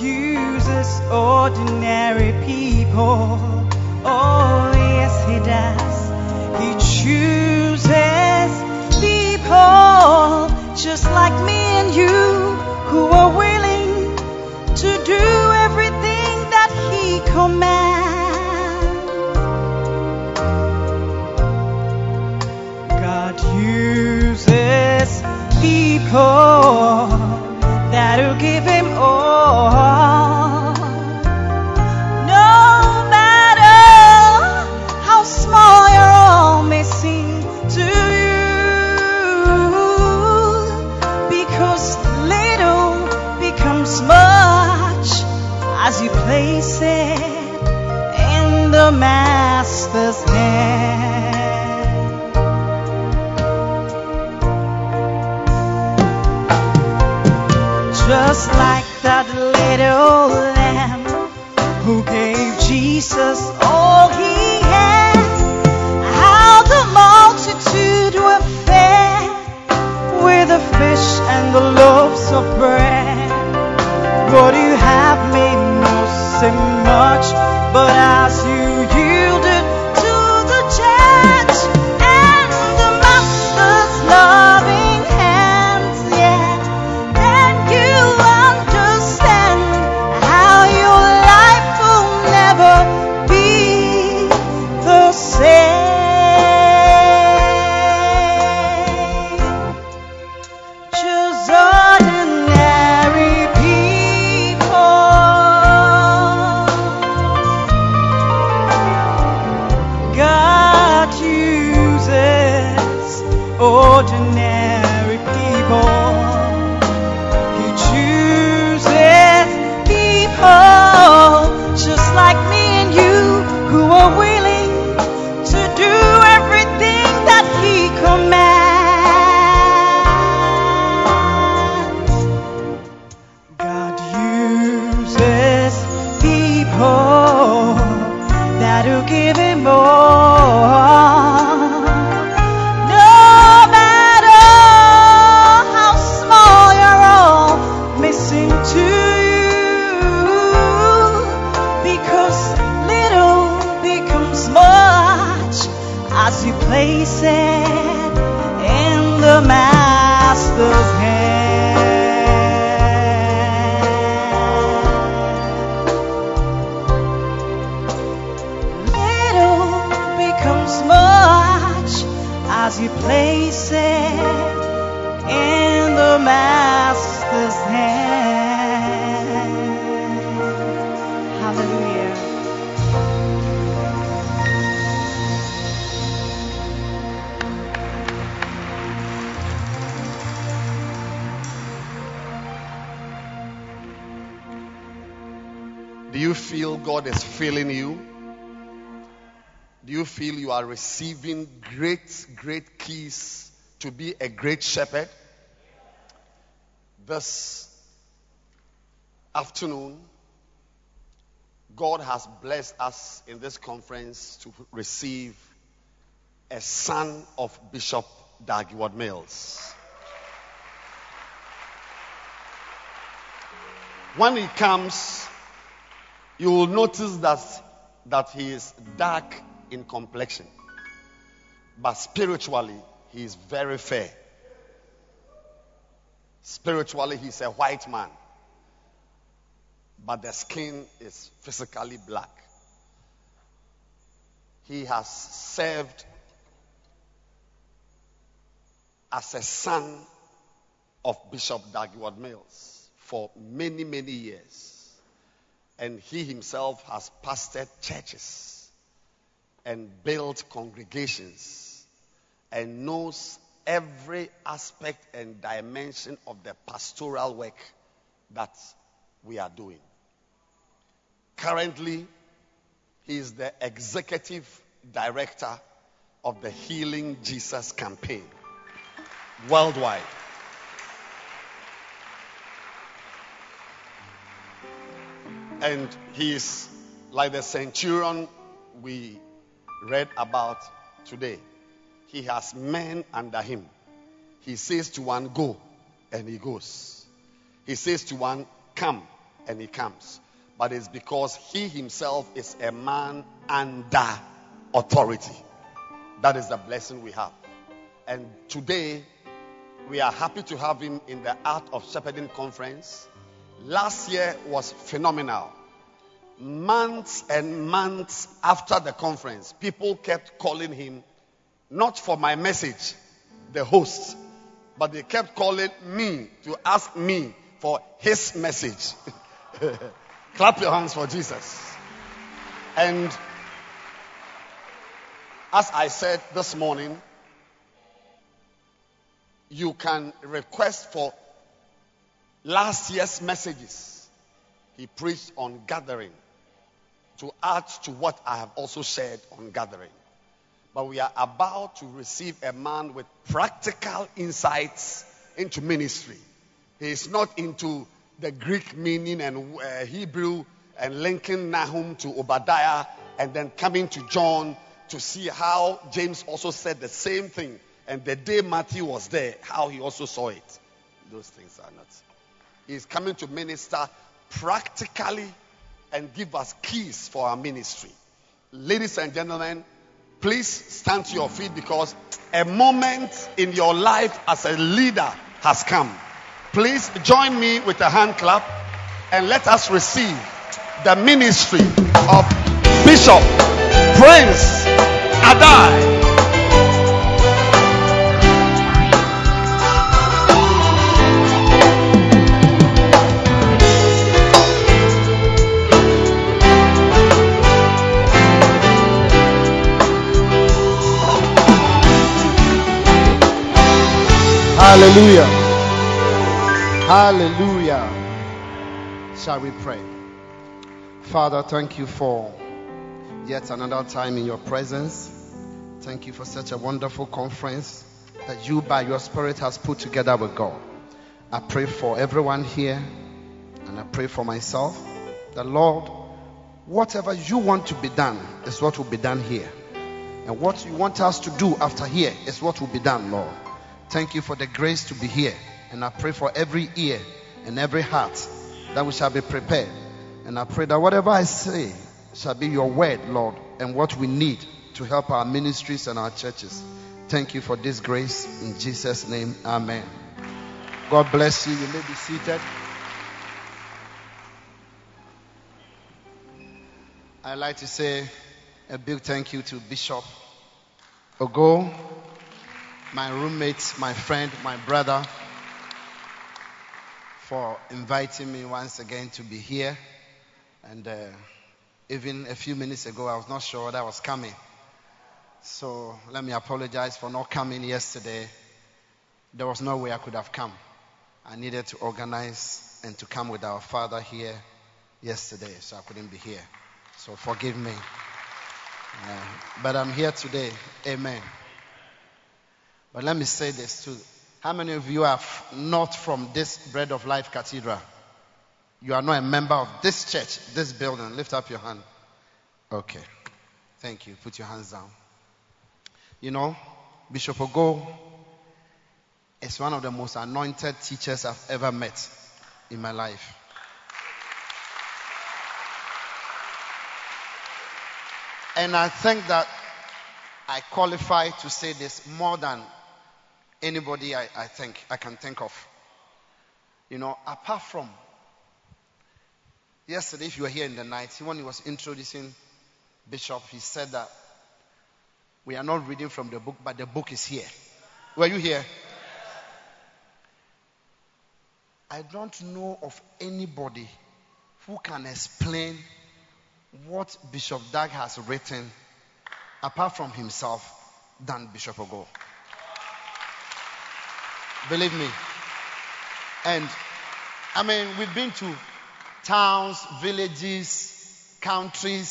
uses ordinary people. Oh, yes, He does. He chooses people just like me and you who are willing to do everything that He commands. God uses people that'll give lamb who gave Jesus all he had. How the multitude were fed with the fish and the loaves of bread. You have not seem much, but as receiving great, great keys to be a great shepherd? This afternoon, God has blessed us in this conference to receive a son of Bishop Dag Heward-Mills. When he comes, you will notice that, that he is dark in complexion, but spiritually, he is very fair. Spiritually, he's a white man, but the skin is physically black. He has served as a son of Bishop Dag Heward-Mills for many, many years. And he himself has pastored churches and built congregations and knows every aspect and dimension of the pastoral work that we are doing. Currently, he is the executive director of the Healing Jesus campaign worldwide. And he is like the centurion we read about today. He has men under him. He says to one, Go, and he goes. He says to one, Come, and he comes. But it's because he himself is a man under authority. That is the blessing we have. And today, we are happy to have him in the Art of Shepherding Conference. Last year was phenomenal. Months and months after the conference, people kept calling him, not for my message, the host, but they kept calling me to ask me for his message. Clap your hands for Jesus. And as I said this morning, you can request for last year's messages. He preached on gathering to add to what I have also said on gathering. But we are about to receive a man with practical insights into ministry. He is not into the Greek meaning and uh, Hebrew and linking Nahum to Obadiah and then coming to John to see how James also said the same thing. And the day Matthew was there, how he also saw it. Those things are not. He's coming to minister practically and give us keys for our ministry. Ladies and gentlemen, please stand to your feet because a moment in your life as a leader has come. Please join me with a hand clap and let us receive the ministry of Bishop Prince Adai. Hallelujah. Hallelujah. Shall we pray? Father, thank you for yet another time in your presence. Thank you for such a wonderful conference that you, by your Spirit, has put together with God. I pray for everyone here and I pray for myself. The Lord, whatever you want to be done is what will be done here. And what you want us to do after here is what will be done, Lord. Thank you for the grace to be here. And I pray for every ear and every heart that we shall be prepared. And I pray that whatever I say shall be your word, Lord, and what we need to help our ministries and our churches. Thank you for this grace. In Jesus' name, Amen. God bless you. You may be seated. I'd like to say a big thank you to Bishop Ogo my roommate, my friend, my brother, for inviting me once again to be here. And uh, even a few minutes ago, I was not sure that I was coming. So let me apologize for not coming yesterday. There was no way I could have come. I needed to organize and to come with our father here yesterday, so I couldn't be here. So forgive me. Uh, but I'm here today. Amen. But let me say this too. How many of you are not from this Bread of Life Cathedral? You are not a member of this church, this building. Lift up your hand. Okay. Thank you. Put your hands down. You know, Bishop Ogo is one of the most anointed teachers I've ever met in my life. And I think that I qualify to say this more than anybody I, I think I can think of. You know, apart from yesterday, if you were here in the night, when he was introducing Bishop, he said that we are not reading from the book, but the book is here. Were you here? I don't know of anybody who can explain what Bishop Dag has written apart from himself than Bishop Ogo. Believe me. And I mean, we've been to towns, villages, countries,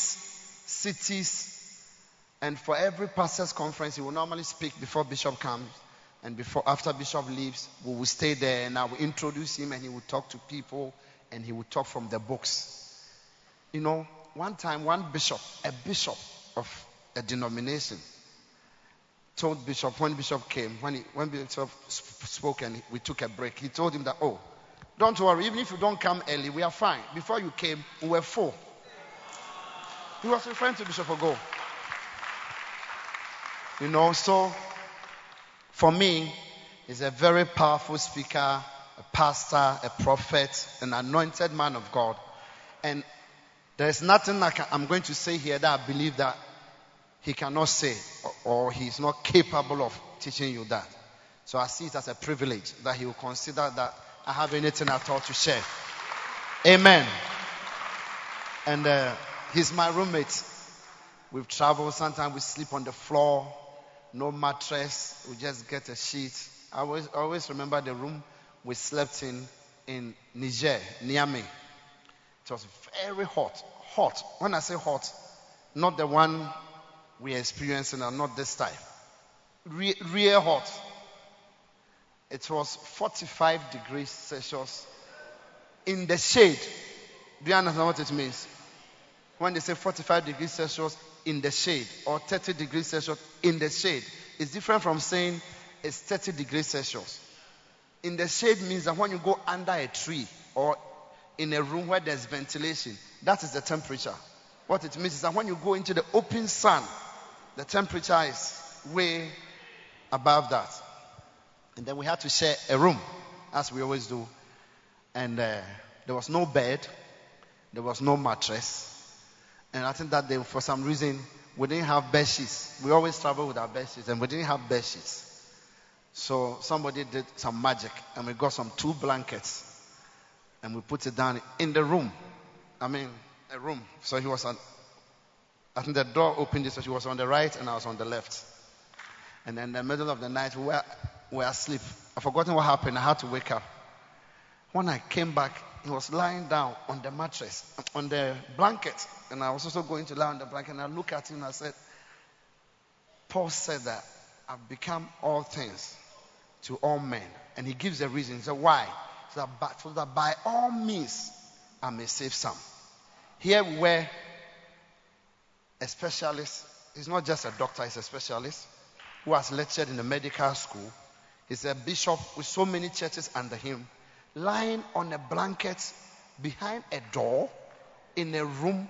cities, and for every pastor's conference, he will normally speak before Bishop comes. And before, after Bishop leaves, we will stay there and I will introduce him and he will talk to people and he will talk from the books. You know, one time, one bishop, a bishop of a denomination, told Bishop when Bishop came, when, he, when Bishop spoke and we took a break, he told him that, oh, Don't worry, even if you don't come early, we are fine. Before you came, we were full. He was referring to Bishop Ogo. You know, so for me, he's a very powerful speaker, a pastor, a prophet, an anointed man of God. And there's nothing like I'm going to say here that I believe that he cannot say or, he's not capable of teaching you that. So I see it as a privilege that he will consider that I have anything at all to share. Amen. And uh, he's my roommate. We've traveled. Sometimes we sleep on the floor, no mattress. We just get a sheet. I always, always remember the room we slept in in Niger, Niamey. It was very hot. Hot. When I say hot, not the one we're experiencing and not this time. Re- real hot. It was 45 degrees Celsius in the shade. Do you understand what it means? When they say 45 degrees Celsius in the shade or 30 degrees Celsius in the shade, it's different from saying it's 30 degrees Celsius. In the shade means that when you go under a tree or in a room where there's ventilation, that is the temperature. What it means is that when you go into the open sun, the temperature is way above that. And then we had to share a room, as we always do. And uh, there was no bed, there was no mattress. And I think that day, for some reason, we didn't have bed sheets. We always travel with our bed sheets, and we didn't have bed sheets. So somebody did some magic, and we got some two blankets, and we put it down in the room. I mean, a room. So he was on, I think the door opened this, so he was on the right, and I was on the left. And then in the middle of the night, we were, we were asleep. I've forgotten what happened. I had to wake up. When I came back, he was lying down on the mattress, on the blanket. And I was also going to lie on the blanket. And I looked at him and I said, Paul said that I've become all things to all men. And he gives a reason. He said, Why? So that, by, so that by all means I may save some. Here we were a specialist. He's not just a doctor, he's a specialist who has lectured in the medical school. He's a bishop with so many churches under him, lying on a blanket behind a door in a room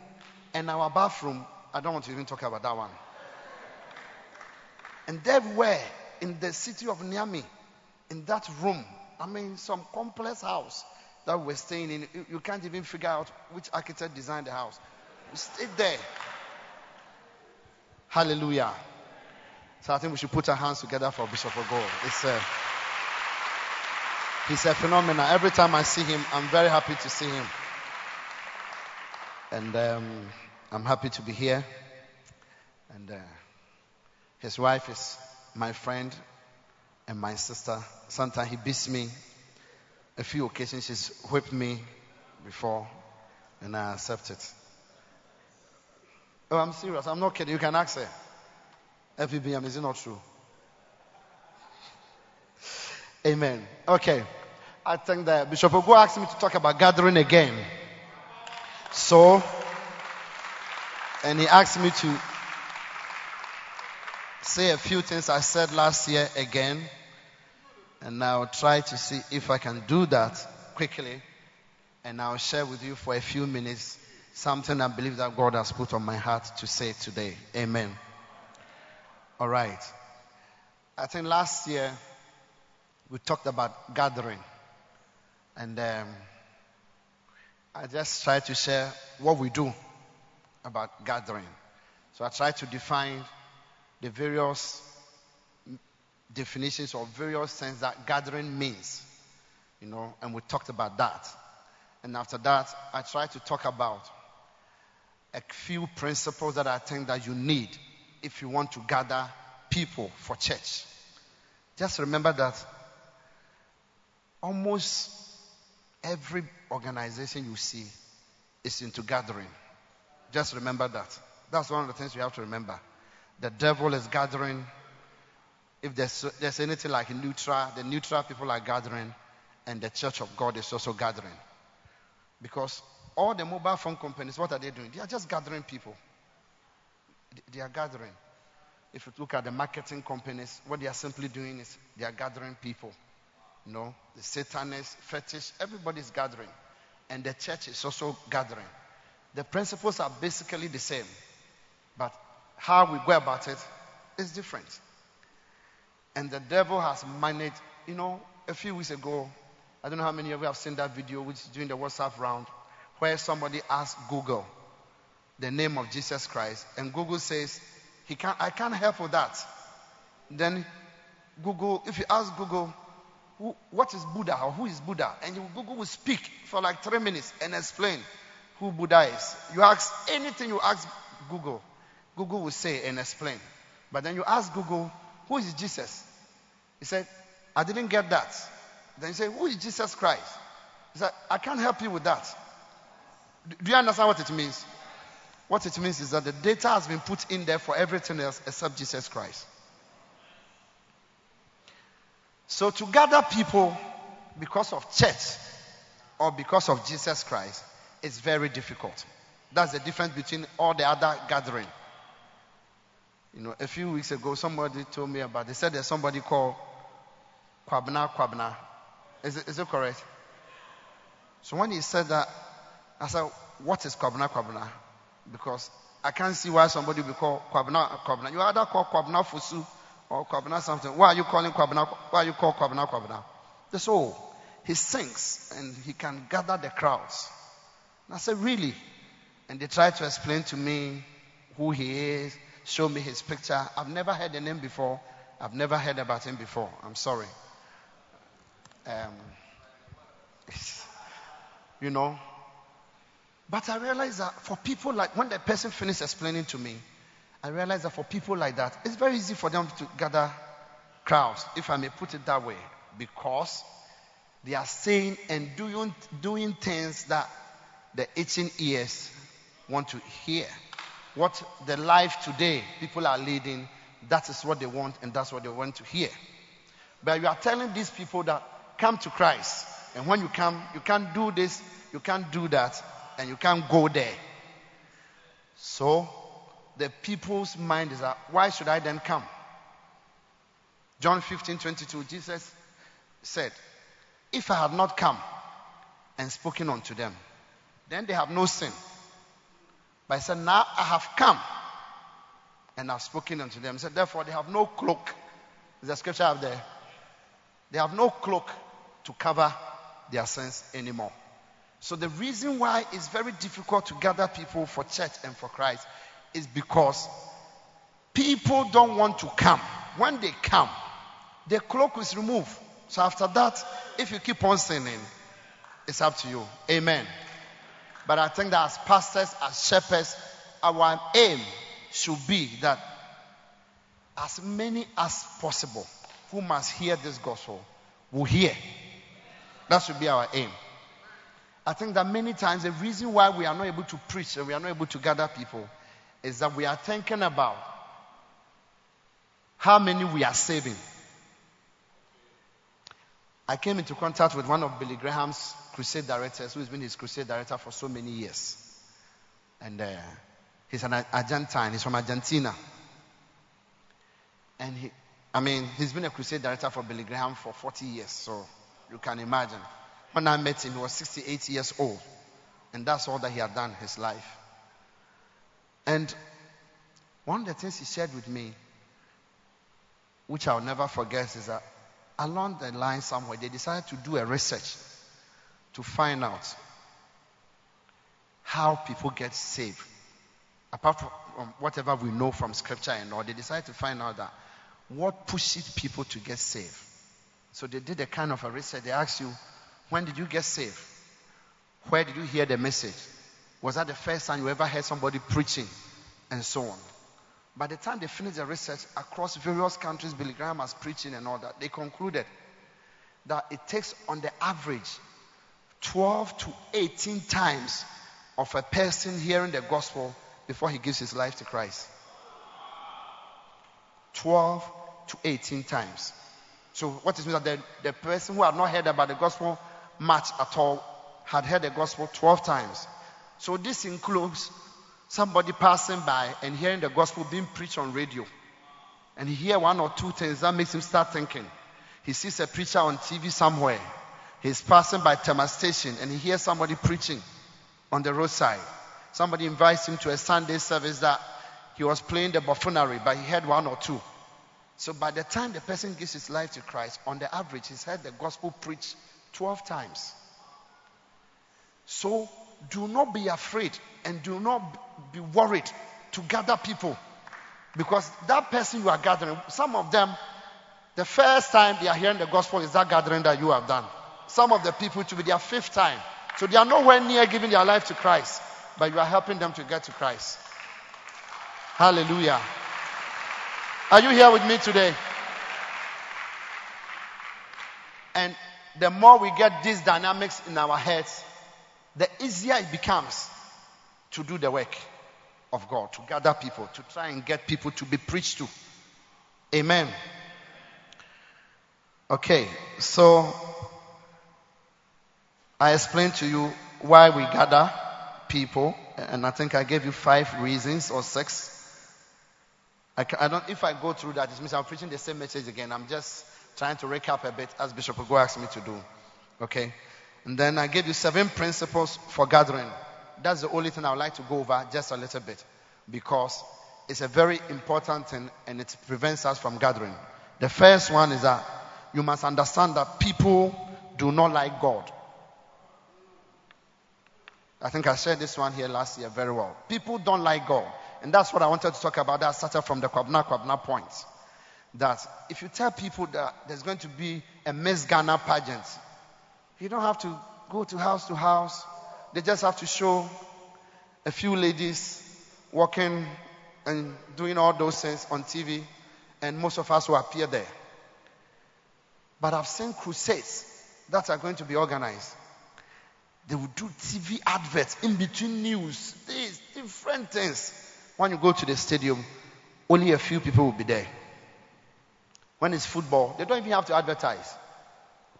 and our bathroom. I don't want to even talk about that one. And there we were in the city of Niamey, in that room. I mean, some complex house that we're staying in. You can't even figure out which architect designed the house. We stayed there. Hallelujah. So I think we should put our hands together for Bishop Ogo. It's a, he's a phenomenon. Every time I see him, I'm very happy to see him. And um, I'm happy to be here. And uh, his wife is my friend and my sister. Sometimes he beats me. A few occasions she's whipped me before, and I accept it. Oh, I'm serious. I'm not kidding. You can ask her. FBM, is it not true? Amen. Okay. I think that Bishop Ogo asked me to talk about gathering again. So, and he asked me to say a few things I said last year again. And I'll try to see if I can do that quickly. And I'll share with you for a few minutes something I believe that God has put on my heart to say today. Amen. All right. I think last year we talked about gathering. And um, I just tried to share what we do about gathering. So I tried to define the various definitions or various things that gathering means. You know, and we talked about that. And after that, I tried to talk about a few principles that I think that you need if you want to gather people for church. Just remember that almost every organization you see is into gathering. Just remember that. That's one of the things you have to remember. The devil is gathering. If there's, there's anything like neutral, the neutral people are gathering, and the church of God is also gathering. Because all the mobile phone companies, what are they doing? They are just gathering people. They are gathering. If you look at the marketing companies, what they are simply doing is they are gathering people. You know, the Satanist, fetish, everybody is gathering. And the church is also gathering. The principles are basically the same, but how we go about it is different. And the devil has managed, you know, a few weeks ago, I don't know how many of you have seen that video, which is during the WhatsApp round, where somebody asked Google the name of Jesus Christ, and Google says, he can't, I can't help with that. Then Google, if you ask Google, who, what is Buddha or who is Buddha, and Google will speak for like three minutes and explain who Buddha is. You ask anything you ask Google, Google will say and explain. But then you ask Google, who is Jesus? He said, I didn't get that. Then you say, who is Jesus Christ? He said, I can't help you with that. Do you understand what it means? What it means is that the data has been put in there for everything else except Jesus Christ. So to gather people because of church or because of Jesus Christ is very difficult. That's the difference between all the other gathering. You know, a few weeks ago, somebody told me about. They said there's somebody called Kwabena Kwabena. Is it, is it correct? So when he said that, I said, "What is Kwabena Kwabena?" Because I can't see why somebody will be called Kwabena Kwabena. You either call Kwabena Fusu or Kwabena something. Why are you calling Kwabena? Why are you called Kwabena Kwabena? That's all. Oh, he sings and he can gather the crowds. And I said, really? And they tried to explain to me who he is, show me his picture. I've never heard the name before. I've never heard about him before. I'm sorry. Um, you know. But I realized that for people like, when the person finished explaining to me, I realized that for people like that, it's very easy for them to gather crowds, if I may put it that way, because they are saying and doing, doing things that the itching ears want to hear. What the life today people are leading, that is what they want and that's what they want to hear. But you are telling these people that come to Christ, and when you come, you can't do this, you can't do that, and you can't go there. So the people's mind is that why should I then come? John 15 22, Jesus said, If I had not come and spoken unto them, then they have no sin. But he said, Now I have come and I've spoken unto them. He said, Therefore, they have no cloak. There's a scripture up there. They have no cloak to cover their sins anymore. So the reason why it's very difficult to gather people for church and for Christ is because people don't want to come. When they come, the cloak is removed. So after that, if you keep on sinning, it's up to you. Amen. But I think that as pastors, as shepherds, our aim should be that as many as possible who must hear this gospel will hear. That should be our aim. I think that many times the reason why we are not able to preach and we are not able to gather people is that we are thinking about how many we are saving. I came into contact with one of Billy Graham's crusade directors, who has been his crusade director for so many years. And uh, he's an Argentine, he's from Argentina. And he, I mean, he's been a crusade director for Billy Graham for 40 years, so you can imagine. When I met him, he was 68 years old. And that's all that he had done his life. And one of the things he shared with me, which I'll never forget, is that along the line somewhere, they decided to do a research to find out how people get saved. Apart from whatever we know from scripture and all, they decided to find out that what pushes people to get saved. So they did a kind of a research. They asked you, when did you get saved? Where did you hear the message? Was that the first time you ever heard somebody preaching? And so on. By the time they finished the research across various countries, Billy Graham was preaching and all that, they concluded that it takes on the average 12 to 18 times of a person hearing the gospel before he gives his life to Christ. 12 to 18 times. So what is means that the, the person who had not heard about the gospel much at all had heard the gospel 12 times. So this includes somebody passing by and hearing the gospel being preached on radio. And he hear one or two things that makes him start thinking. he sees a preacher on TV somewhere. He's passing by Tema Station and he hears somebody preaching on the roadside. Somebody invites him to a Sunday service that he was playing the buffoonery, but he heard one or two. So by the time the person gives his life to Christ, on the average, he's heard the gospel preached 12 times. So do not be afraid and do not be worried to gather people. Because that person you are gathering, some of them, the first time they are hearing the gospel is that gathering that you have done. Some of the people to be their fifth time. So they are nowhere near giving their life to Christ, but you are helping them to get to Christ. Hallelujah. Are you here with me today? And the more we get these dynamics in our heads, the easier it becomes to do the work of God, to gather people, to try and get people to be preached to. Amen. Okay, so I explained to you why we gather people, and I think I gave you five reasons or six. I, I don't, if I go through that, it means I'm preaching the same message again. I'm just trying to recap a bit as Bishop Ogo asked me to do. Okay? And then I gave you seven principles for gathering. That's the only thing I would like to go over just a little bit because it's a very important thing and it prevents us from gathering. The first one is that you must understand that people do not like God. I think I shared this one here last year very well. People don't like God. And that's what I wanted to talk about. That started from the Kwabena Kwabena point. That if you tell people that there's going to be a Miss Ghana pageant, you don't have to go to house to house. They just have to show a few ladies walking and doing all those things on TV, and most of us will appear there. But I've seen crusades that are going to be organized. They will do TV adverts in between news, these different things. When you go to the stadium, only a few people will be there. When it's football, they don't even have to advertise.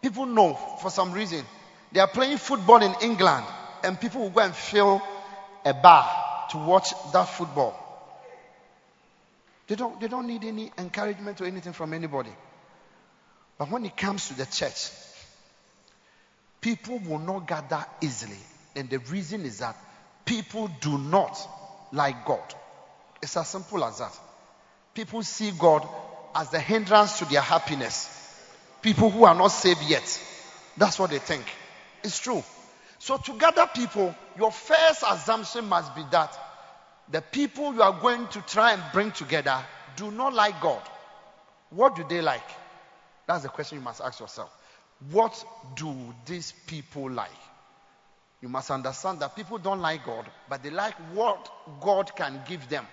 People know for some reason. They are playing football in England, and people will go and fill a bar to watch that football. They don't, they don't need any encouragement or anything from anybody. But when it comes to the church, people will not gather easily. And the reason is that people do not like God. It's as simple as that. People see God as the hindrance to their happiness. People who are not saved yet. That's what they think. It's true. So, to gather people, your first assumption must be that the people you are going to try and bring together do not like God. What do they like? That's the question you must ask yourself. What do these people like? You must understand that people don't like God, but they like what God can give them.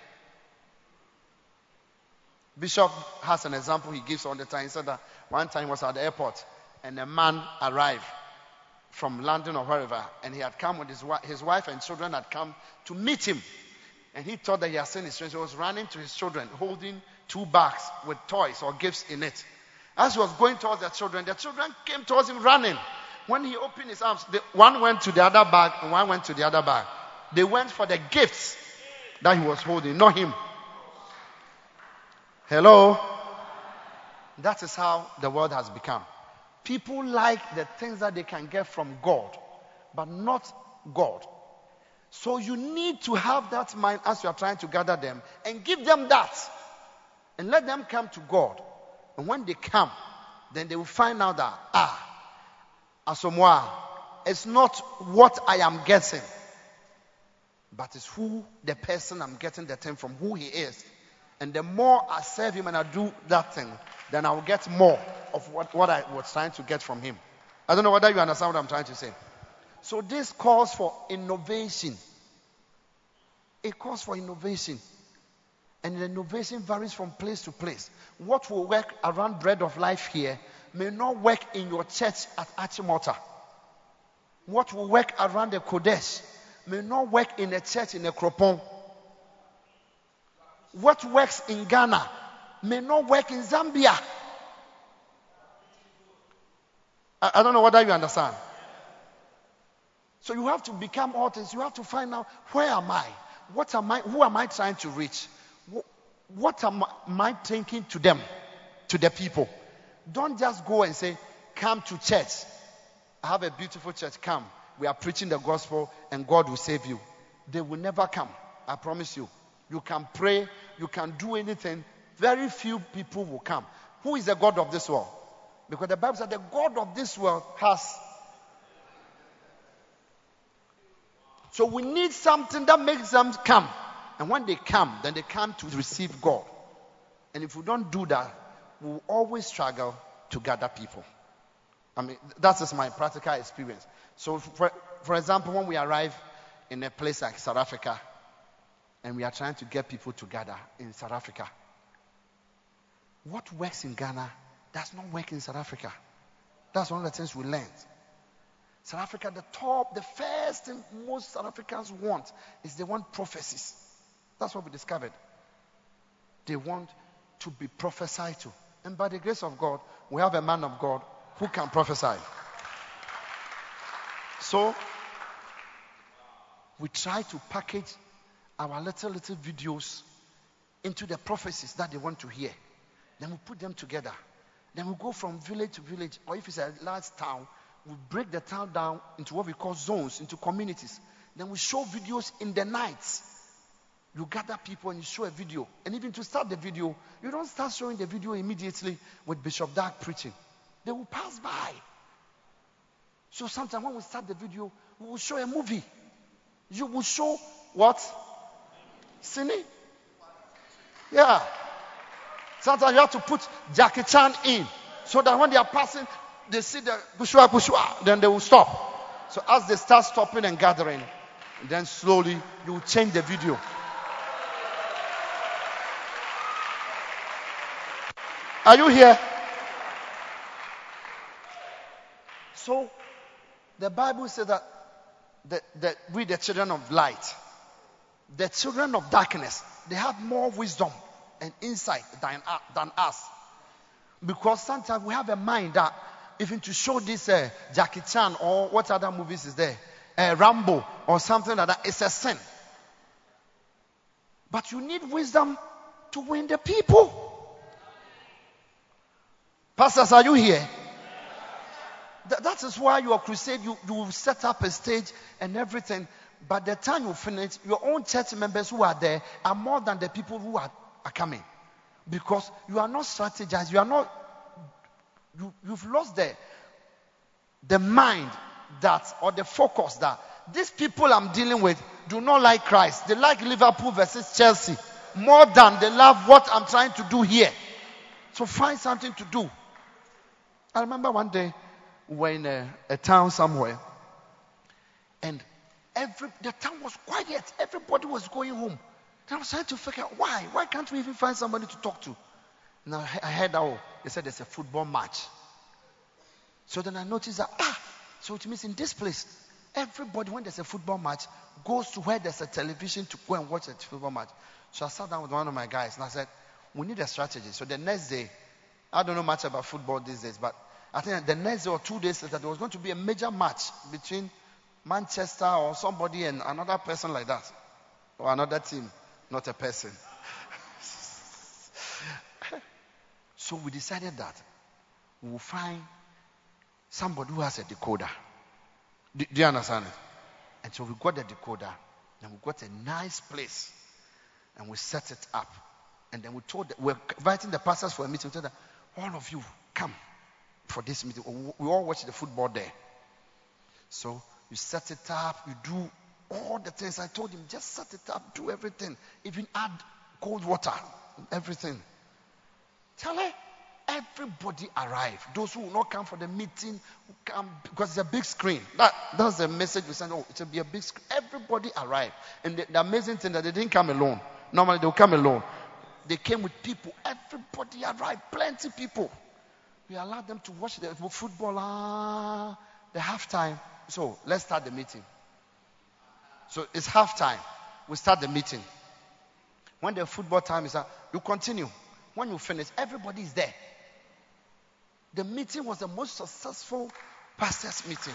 Bishop has an example he gives all the time. He said that one time he was at the airport and a man arrived from London or wherever, and he had come with his, his wife and children had come to meet him. And he thought that he had seen his friends. He was running to his children, holding two bags with toys or gifts in it. As he was going towards the children, the children came towards him running. When he opened his arms, the, one went to the other bag and one went to the other bag. They went for the gifts that he was holding, not him. Hello? That is how the world has become. People like the things that they can get from God, but not God. So you need to have that mind as you are trying to gather them and give them that. And let them come to God. And when they come, then they will find out that, ah, Asamoah, it's not what I am getting, but it's who the person I'm getting the thing from, who he is. And the more I serve him and I do that thing, then I will get more of what, what I was trying to get from him. I don't know whether you understand what I'm trying to say. So this calls for innovation. It calls for innovation. And the innovation varies from place to place. What will work around bread of life here may not work in your church at Achimota. What will work around the Qodesh may not work in a church in Akropong what works in Ghana may not work in Zambia. I, I don't know whether you understand. So you have to become authors. You have to find out where am I? What am I? Who am I trying to reach? What am I thinking to them, to the people? Don't just go and say, Come to church. I have a beautiful church. Come. We are preaching the gospel and God will save you. They will never come. I promise you. You can pray, you can do anything. Very few people will come. Who is the God of this world? Because the Bible said the God of this world has. So we need something that makes them come. And when they come, then they come to receive God. And if we don't do that, we'll always struggle to gather people. I mean, that is my practical experience. So, for, for example, when we arrive in a place like South Africa, and we are trying to get people together in South Africa, what works in Ghana does not work in South Africa. That's one of the things we learned. South Africa, the top, the first thing most South Africans want is they want prophecies. That's what we discovered. They want to be prophesied to. And by the grace of God, we have a man of God who can prophesy. So, we try to package our little, little videos into the prophecies that they want to hear. Then we put them together. Then we go from village to village, or if it's a large town, we break the town down into what we call zones, into communities. Then we show videos in the nights. You gather people and you show a video. And even to start the video, you don't start showing the video immediately with Bishop Dag preaching. They will pass by. So sometimes when we start the video, we will show a movie. You will show what? Cine? Yeah. Sometimes you have to put Jackie Chan in so that when they are passing, they see the bushwa bushwa, then they will stop. So as they start stopping and gathering, then slowly you will change the video. Are you here? So the Bible says that, that, that we, the children of light, the children of darkness, they have more wisdom and insight than, uh, than us. Because sometimes we have a mind that even to show this uh, Jackie Chan or what other movies is there, uh, Rambo or something like that, it's a sin. But you need wisdom to win the people. Pastors, are you here? Th- that is why your crusade, you, you set up a stage and everything. By the time you finish, your own church members who are there are more than the people who are, are coming. Because you are not strategized. You are not, you, you've lost the, the mind that, or the focus that these people I'm dealing with do not like Christ. They like Liverpool versus Chelsea more than they love what I'm trying to do here. So find something to do. I remember one day we were in a, uh, a town somewhere, and every the town was quiet. Everybody was going home. And I was trying to figure out why. Why can't we even find somebody to talk to? Now I heard that oh, they said there's a football match. So then I noticed that ah, so it means in this place, everybody when there's a football match goes to where there's a television to go and watch a football match. So I sat down with one of my guys and I said, we need a strategy. So the next day, I don't know much about football these days, but I think the next day or two days later, there was going to be a major match between Manchester or somebody and another person like that, or another team, not a person. so we decided that we will find somebody who has a decoder. Do, do you understand it? And so we got the decoder, and we got a nice place, and we set it up. And then we told, them, we're inviting the pastors for a meeting. We told them, all of you, come for this meeting. We all watch the football there. So you set it up, you do all the things. I told him, just set it up, do everything. Even add cold water, everything. Tell her, everybody arrive. Those who will not come for the meeting, come because it's a big screen. That, that's the message we send. Oh, it will be a big screen. Everybody arrive. And the, the amazing thing that they didn't come alone. Normally they'll come alone. They came with people. Everybody arrived. Plenty people. We allowed them to watch the football. Ah, the halftime. So let's start the meeting. So it's halftime. We start the meeting. When the football time is up, you continue. When you finish, everybody is there. The meeting was the most successful pastors meeting.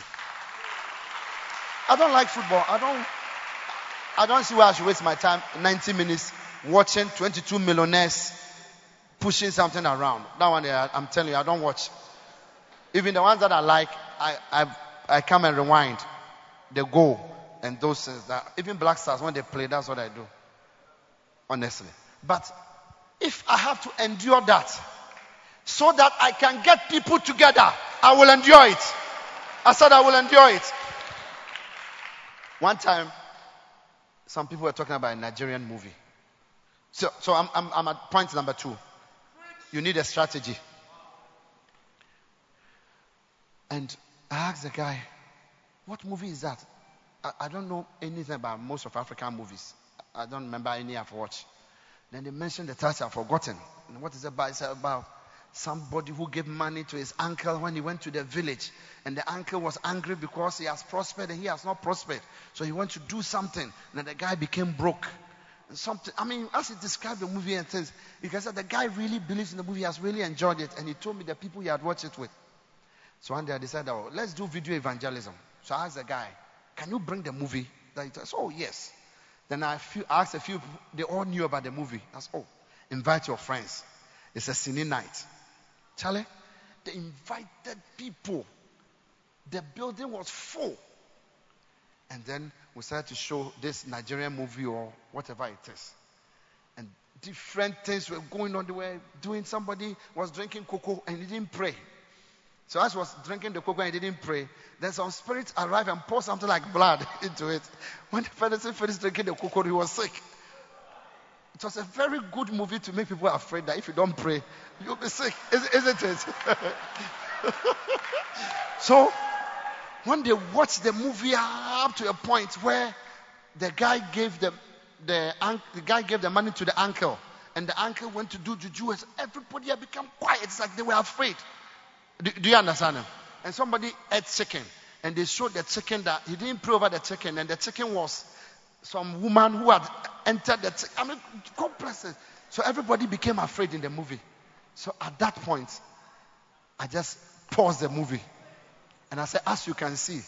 I don't like football. I don't. I don't see why I should waste my time 90 minutes watching 22 millionaires pushing something around. That one, I'm telling you, I don't watch. Even the ones that I like, I, I, I come and rewind. They go and those things. That, even Black Stars, when they play, that's what I do. Honestly. But if I have to endure that so that I can get people together, I will endure it. I said I will endure it. One time, some people were talking about a Nigerian movie. So, so I'm, I'm, I'm at point number two. You need a strategy. And I asked the guy, what movie is that? I, I don't know anything about most of African movies. I don't remember any I've watched. Then they mentioned the title, I've forgotten. And what is it about? It's about somebody who gave money to his uncle when he went to the village. And the uncle was angry because he has prospered and he has not prospered. So he went to do something. And the guy became broke. And something, I mean, as he described the movie and things, you the guy really believes in the movie, he has really enjoyed it. And he told me the people he had watched it with. So one day I decided, oh, let's do video evangelism. So I asked the guy, can you bring the movie? He said, oh, yes. Then I asked a few people, they all knew about the movie. I said, oh, invite your friends. It's a cine night. Charlie, they invited people. The building was full. And then we started to show this Nigerian movie or whatever it is. And different things were going on. They were doing, somebody was drinking cocoa and he didn't pray. So as was drinking the cocoa and he didn't pray, then some spirits arrived and poured something like blood into it. When the person finished drinking the cocoa, he was sick. It was a very good movie to make people afraid that if you don't pray, you'll be sick, isn't it? so when they watched the movie up to a point where the guy gave the, the, the guy gave the money to the uncle, and the uncle went to do juju, and everybody had become quiet. It's like they were afraid. Do, do you understand? Him? And somebody ate chicken, and they showed the chicken that he didn't pray over the chicken, and the chicken was some woman who had entered the. I mean, God bless it. So everybody became afraid in the movie. So at that point, I just paused the movie, and I said, as you can see,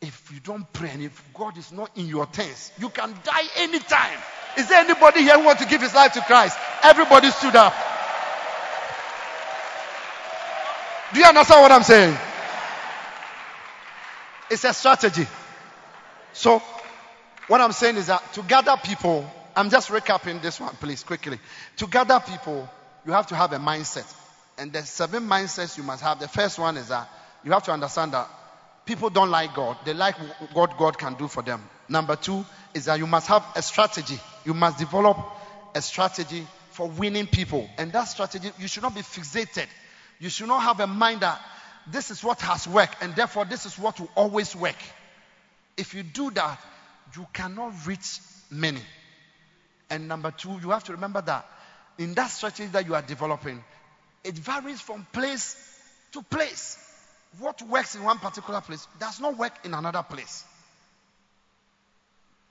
if you don't pray and if God is not in your tents, you can die anytime. Is there anybody here who wants to give his life to Christ? Everybody stood up. Do you understand what I'm saying? It's a strategy. So, what I'm saying is that to gather people, I'm just recapping this one, please, quickly. To gather people, you have to have a mindset. And the seven mindsets you must have. The first one is that you have to understand that people don't like God. They like what God can do for them. Number two is that you must have a strategy. You must develop a strategy for winning people. And that strategy, you should not be fixated you should not have a mind that this is what has worked and therefore this is what will always work. If you do that, you cannot reach many. And number two, you have to remember that in that strategy that you are developing, it varies from place to place. What works in one particular place does not work in another place.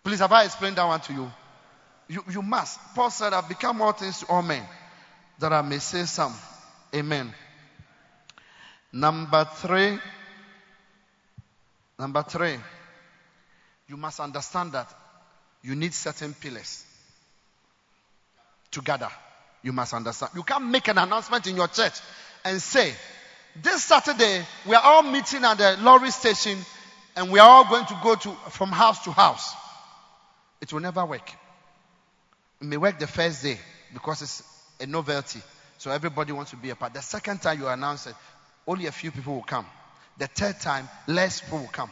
Please, have I explained that one to you? You, you must. Paul said, I've become all things to all men, that I may say some. Amen. Number three, number three, you must understand that you need certain pillars together. You must understand. You can't make an announcement in your church and say, this Saturday we are all meeting at the lorry station and we are all going to go to from house to house. It will never work. It may work the first day because it's a novelty. So everybody wants to be a part. The second time you announce it, only a few people will come. The third time, less people will come.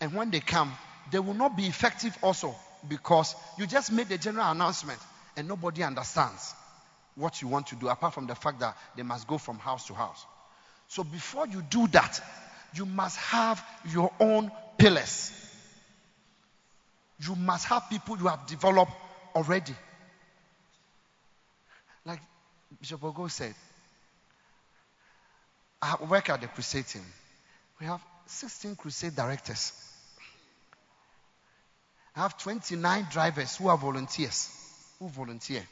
And when they come, they will not be effective also because you just made the general announcement and nobody understands what you want to do apart from the fact that they must go from house to house. So before you do that, you must have your own pillars. You must have people you have developed already. Like Bishop Ogo said, Ah, I work at the crusade team. We have 16 crusade directors. I have 29 drivers who are volunteers, who volunteer.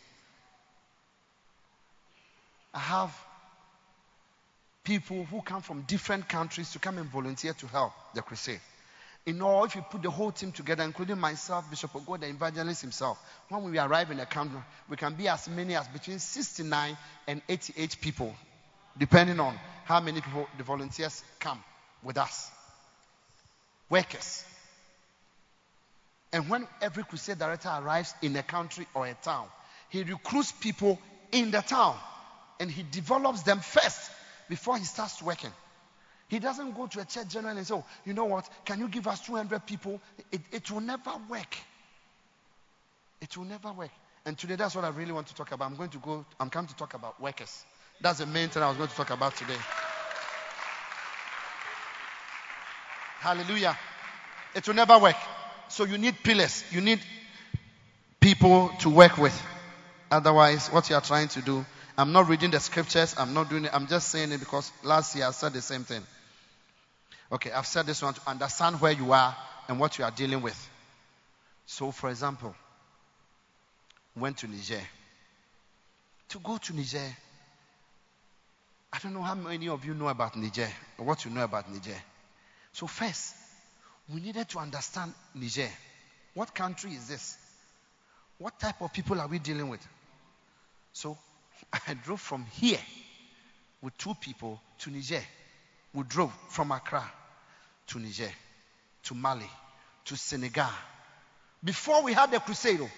I have people who come from different countries to come and volunteer to help the crusade. In all, if you put the whole team together, including myself, Bishop Ogo, the evangelist himself, when we arrive in the country, we can be as many as between 69 and 88 people, depending on how many people the volunteers come with us. Workers. And when every crusade director arrives in a country or a town, he recruits people in the town and he develops them first before he starts working. He doesn't go to a church general and say, oh, you know what, can you give us 200 people? It, it will never work. It will never work. And today, that's what I really want to talk about. I'm going to go, I'm coming to talk about workers. That's the main thing I was going to talk about today. Hallelujah. It will never work. So you need pillars. You need people to work with. Otherwise, what you are trying to do, I'm not reading the scriptures. I'm not doing it. I'm just saying it because last year I said the same thing. Okay, I've said this one to understand where you are and what you are dealing with. So, for example, went to Niger. To go to Niger, I don't know how many of you know about Niger or what you know about Niger. So, first, we needed to understand Niger. What country is this? What type of people are we dealing with? So, I drove from here with two people to Niger. We drove from Accra to Niger, to Mali, to Senegal. Before we had the crusade, oh,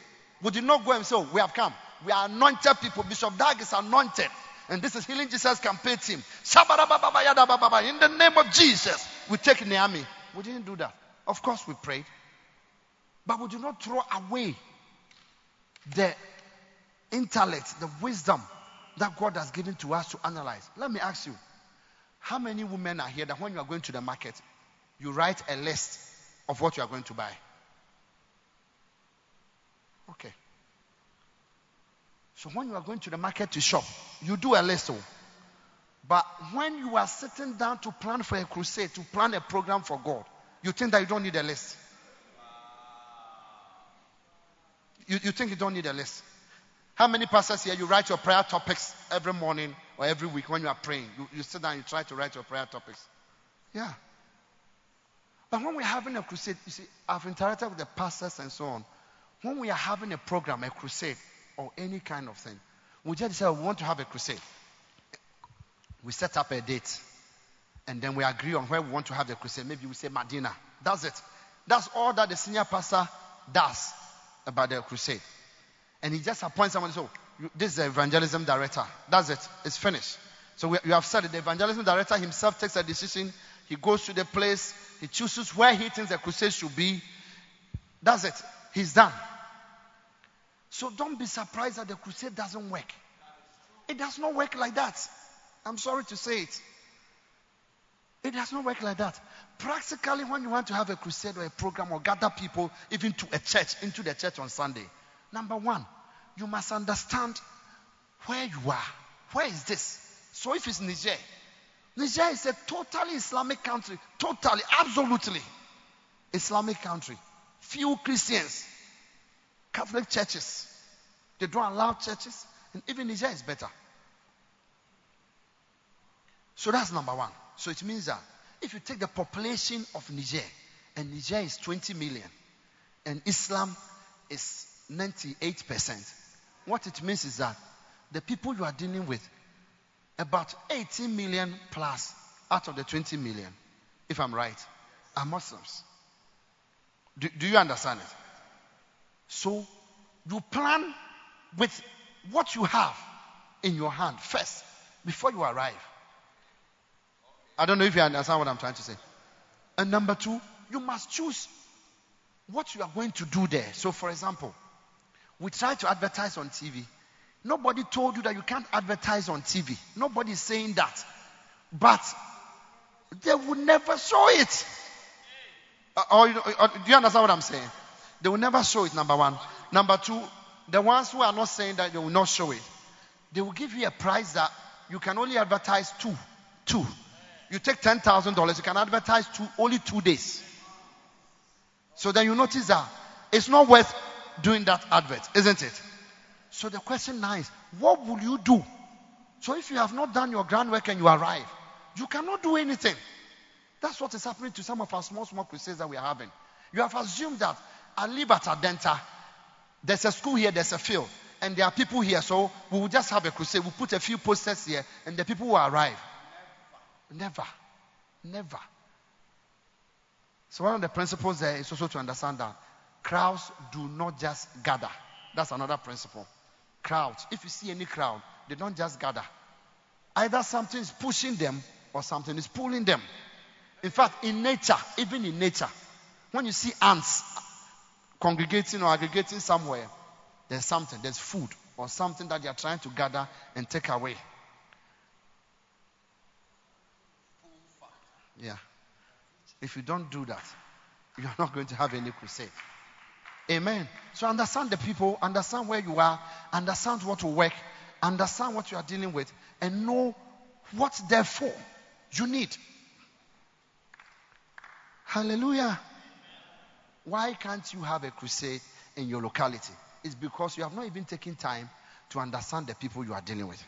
we did not go and say, oh, We have come. We are anointed people. Bishop Dag is anointed. And this is Healing Jesus campaign team. In the name of Jesus, we take Niamey. We didn't do that. Of course, we prayed. But we do not throw away the intellect, the wisdom that God has given to us to analyze. Let me ask you how many women are here that when you are going to the market, you write a list of what you are going to buy? Okay. So when you are going to the market to shop, you do a list. Oh. But when you are sitting down to plan for a crusade, to plan a program for God, you think that you don't need a list. You, you think you don't need a list. How many pastors here you write your prayer topics every morning or every week when you are praying? You, you sit down and you try to write your prayer topics. Yeah. But when we're having a crusade, you see, I've interacted with the pastors and so on. When we are having a program, a crusade, or any kind of thing, we just say we want to have a crusade. We set up a date, and then we agree on where we want to have the crusade. Maybe we say Medina. That's it. That's all that the senior pastor does about the crusade. And he just appoints someone. So this is the evangelism director. That's it. It's finished. So we, you have said it. The evangelism director himself takes a decision. He goes to the place. He chooses where he thinks the crusade should be. That's it. He's done. So don't be surprised that the crusade doesn't work. It does not work like that. I'm sorry to say it. It does not work like that. Practically, when you want to have a crusade or a program or gather people even to a church, into the church on Sunday, number one, you must understand where you are. Where is this? So if it's Niger, Niger is a totally Islamic country. Totally, absolutely Islamic country. Few Christians. Catholic churches. They don't allow churches. And even Niger is better. So that's number one. So it means that if you take the population of Niger, and Niger is 20 million, and Islam is 98%, what it means is that the people you are dealing with, about 18 million plus out of the 20 million, if I'm right, are Muslims. Do, do you understand it? So you plan with what you have in your hand first before you arrive. I don't know if you understand what I'm trying to say. And number two, you must choose what you are going to do there. So, for example, we try to advertise on TV. Nobody told you that you can't advertise on TV. Nobody is saying that. But they will never show it. Uh, or, or, or, do you understand what I'm saying? They will never show it, number one. Number two, the ones who are not saying that they will not show it, they will give you a price that you can only advertise two. Two. You take $10,000, you can advertise two, only two days. So then you notice that it's not worth doing that advert, isn't it? So the question now is, what will you do? So if you have not done your groundwork and you arrive, you cannot do anything. That's what is happening to some of our small, small crusades that we are having. You have assumed that I live at Adenta. There's a school here, there's a field, and there are people here, so we will just have a crusade. We'll put a few posters here, and the people will arrive. Never. Never. So, one of the principles there is also to understand that crowds do not just gather. That's another principle. Crowds, if you see any crowd, they don't just gather. Either something is pushing them or something is pulling them. In fact, in nature, even in nature, when you see ants congregating or aggregating somewhere, there's something, there's food or something that they are trying to gather and take away. Yeah. If you don't do that, you're not going to have any crusade. Amen. So understand the people, understand where you are, understand what will work, understand what you are dealing with, and know what therefore you need. Hallelujah. Why can't you have a crusade in your locality? It's because you have not even taken time to understand the people you are dealing with.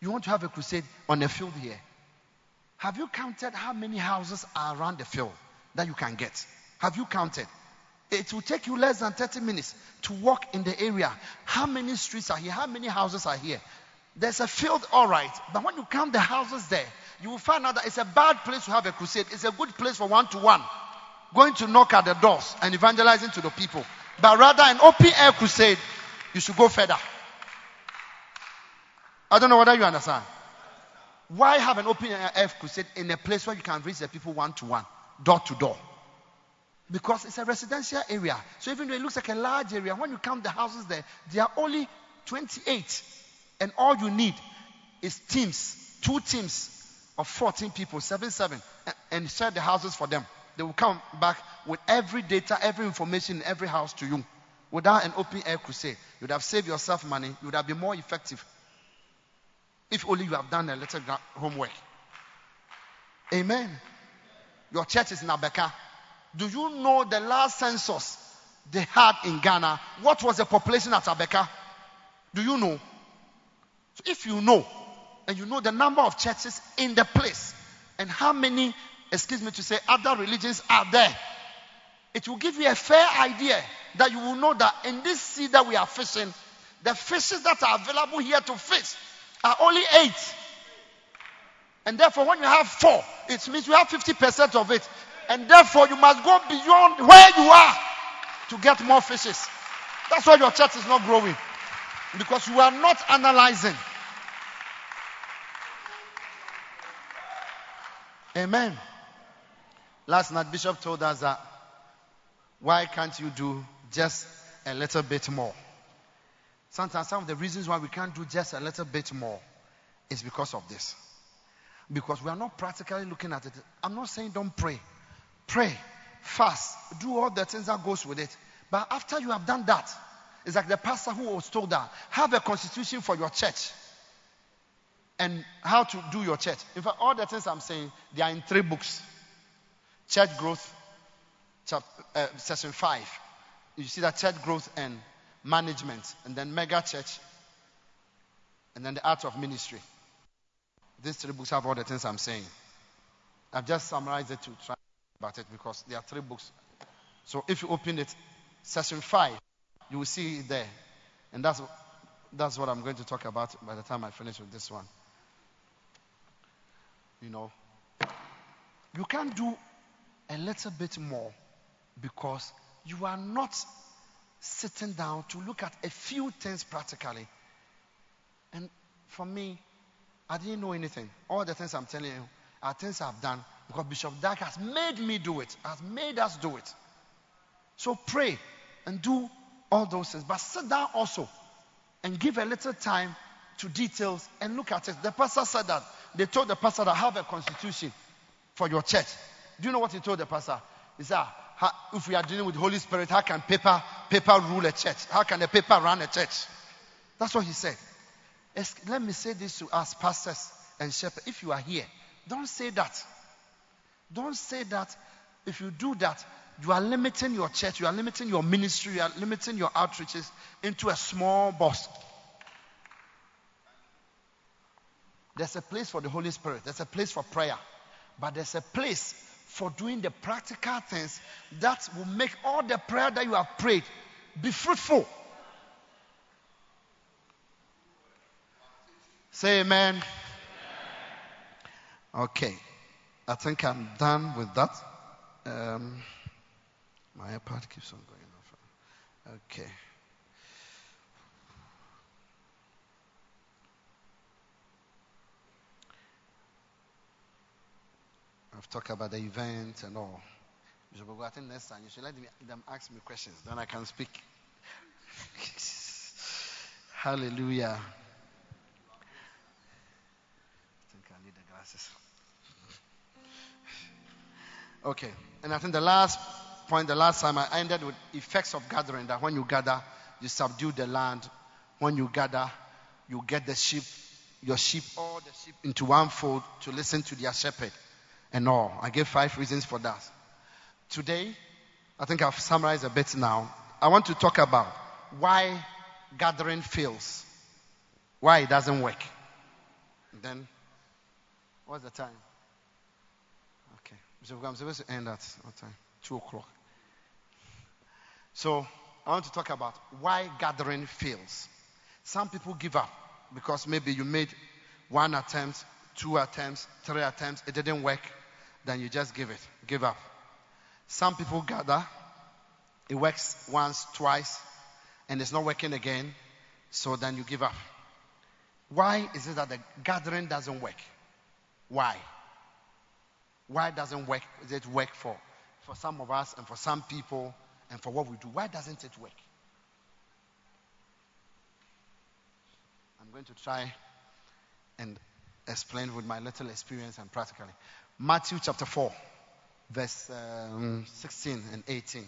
You want to have a crusade on a field here. Have you counted how many houses are around the field that you can get? Have you counted? It will take you less than 30 minutes to walk in the area. How many streets are here? How many houses are here? There's a field, all right, but when you count the houses there, you will find out that it's a bad place to have a crusade. It's a good place for one to one, going to knock at the doors and evangelizing to the people. But rather, an open air crusade, you should go further. I don't know whether you understand. Why have an open air crusade in a place where you can reach the people one to one, door to door? Because it's a residential area. So even though it looks like a large area, when you count the houses there, there are only 28. And all you need is teams, two teams of 14 people, 7 7, and share the houses for them. They will come back with every data, every information in every house to you. Without an open air crusade, you would have saved yourself money, you would have been more effective. If only you have done a little homework. Amen. Your church is in Abeka. Do you know the last census they had in Ghana? What was the population at Abeka? Do you know? So if you know, and you know the number of churches in the place, and how many, excuse me to say, other religions are there, it will give you a fair idea that you will know that in this sea that we are fishing, the fishes that are available here to fish are only eight. And therefore, when you have four, it means you have 50% of it. And therefore, you must go beyond where you are to get more fishes. That's why your church is not growing. Because you are not analyzing. Amen. Last night, Bishop told us that why can't you do just a little bit more? Sometimes some of the reasons why we can't do just a little bit more is because of this. Because we are not practically looking at it. I'm not saying don't pray. Pray, fast, do all the things that goes with it. But after you have done that, it's like the pastor who was told that have a constitution for your church and how to do your church. In fact, all the things I'm saying, they are in three books. Church growth, chapter, uh, session five. You see that church growth and management, and then mega church, and then the art of ministry. These three books have all the things I'm saying. I've just summarized it to try about it because there are three books. So if you open it, session five, you will see it there. And that's, that's what I'm going to talk about by the time I finish with this one. You know, you can't do a little bit more because you are not sitting down to look at a few things practically. And for me, I didn't know anything. All the things I'm telling you are things I've done because Bishop Dag has made me do it, has made us do it. So pray and do all those things. But sit down also and give a little time to details and look at it. The pastor said that they told the pastor to have a constitution for your church. Do you know what he told the pastor? He said, if we are dealing with the Holy Spirit, how can paper, paper rule a church? How can the paper run a church? That's what he said. Let me say this to us, pastors and shepherds. If you are here, don't say that. Don't say that. If you do that, you are limiting your church, you are limiting your ministry, you are limiting your outreaches into a small box. There's a place for the Holy Spirit, there's a place for prayer. but there's a place for doing the practical things that will make all the prayer that you have prayed be fruitful. Say amen. Okay. I think I'm done with that. Um, my iPad keeps on going off. Okay. I've talked about the event and all. Bishop I think next time you should let them ask me questions, then I can speak. Hallelujah. I think I need the glasses. Okay, and I think the last point, the last time I ended with effects of gathering that when you gather, you subdue the land. When you gather, you get the sheep, your sheep, all the sheep into one fold to listen to their shepherd and all. I gave five reasons for that. Today, I think I've summarized a bit now. I want to talk about why gathering fails, why it doesn't work. Then, what's the time? Okay. Bishop, I'm supposed to end at what time? Two o'clock. So, I want to talk about why gathering fails. Some people give up because maybe you made one attempt, two attempts, three attempts, it didn't work then you just give it, give up. Some people gather, it works once, twice, and it's not working again, so then you give up. Why is it that the gathering doesn't work? Why? Why doesn't work? Does it work for, for some of us and for some people and for what we do? Why doesn't it work? I'm going to try and explain with my little experience and practically. Matthew chapter 4, verse um, 16 and 18.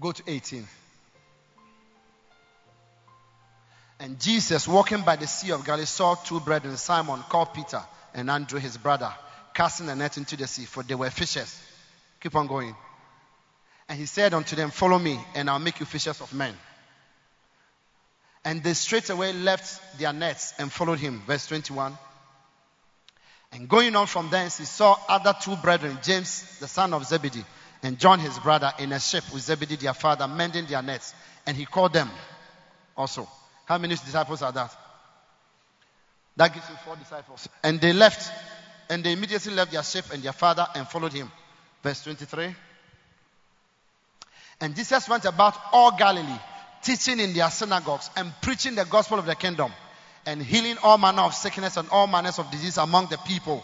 Go to 18. And Jesus, walking by the Sea of Galilee, saw two brethren, Simon called Peter and Andrew his brother, casting a net into the sea, for they were fishers. Keep on going. And he said unto them, Follow me, and I'll make you fishers of men. And they straightway left their nets and followed him. Verse 21. And going on from thence, he saw other two brethren, James, the son of Zebedee, and John, his brother, in a ship with Zebedee, their father, mending their nets. And he called them also. How many disciples are that? That gives you four disciples. And they left, and they immediately left their ship and their father and followed him. Verse 23. And Jesus went about all Galilee, teaching in their synagogues and preaching the gospel of the kingdom and healing all manner of sickness and all manners of disease among the people.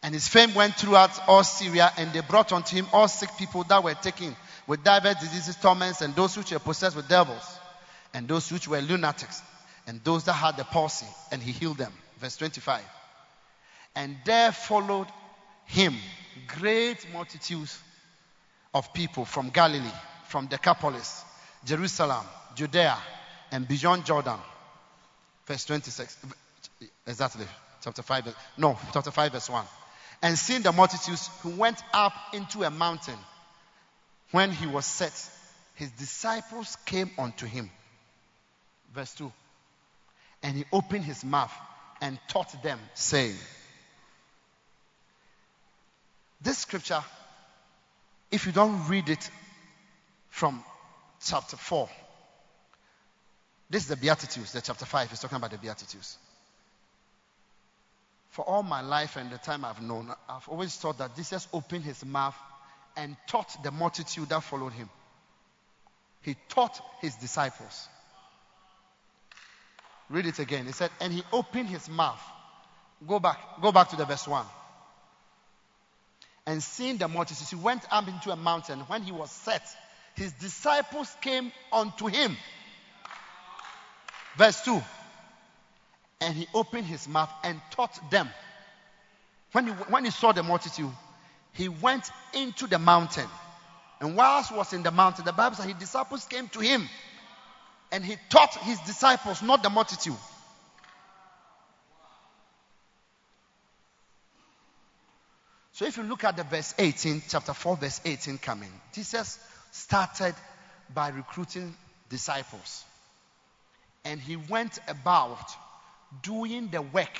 And his fame went throughout all Syria, and they brought unto him all sick people that were taken with divers diseases, torments, and those which were possessed with devils, and those which were lunatics, and those that had the palsy, and he healed them. Verse 25. And there followed him great multitudes of people from Galilee, from Decapolis, Jerusalem, Judea, and beyond Jordan. Verse 26. Exactly. Chapter 5. No, chapter 5, verse 1. And seeing the multitudes who went up into a mountain, when he was set, his disciples came unto him. Verse 2. And he opened his mouth and taught them, saying, This scripture if you don't read it from chapter 4, this is the Beatitudes, the chapter 5 is talking about the Beatitudes. For all my life and the time I've known, I've always thought that Jesus opened his mouth and taught the multitude that followed him. He taught his disciples. Read it again. He said, and he opened his mouth. Go back, go back to the verse 1 and seeing the multitudes, he went up into a mountain. When he was set, his disciples came unto him. Verse 2. And he opened his mouth and taught them. When he, when he saw the multitude, he went into the mountain. And whilst was in the mountain, the Bible says his disciples came to him. And he taught his disciples, not the multitude. So if you look at the verse 18, chapter 4, verse 18 coming, Jesus started by recruiting disciples. And he went about doing the work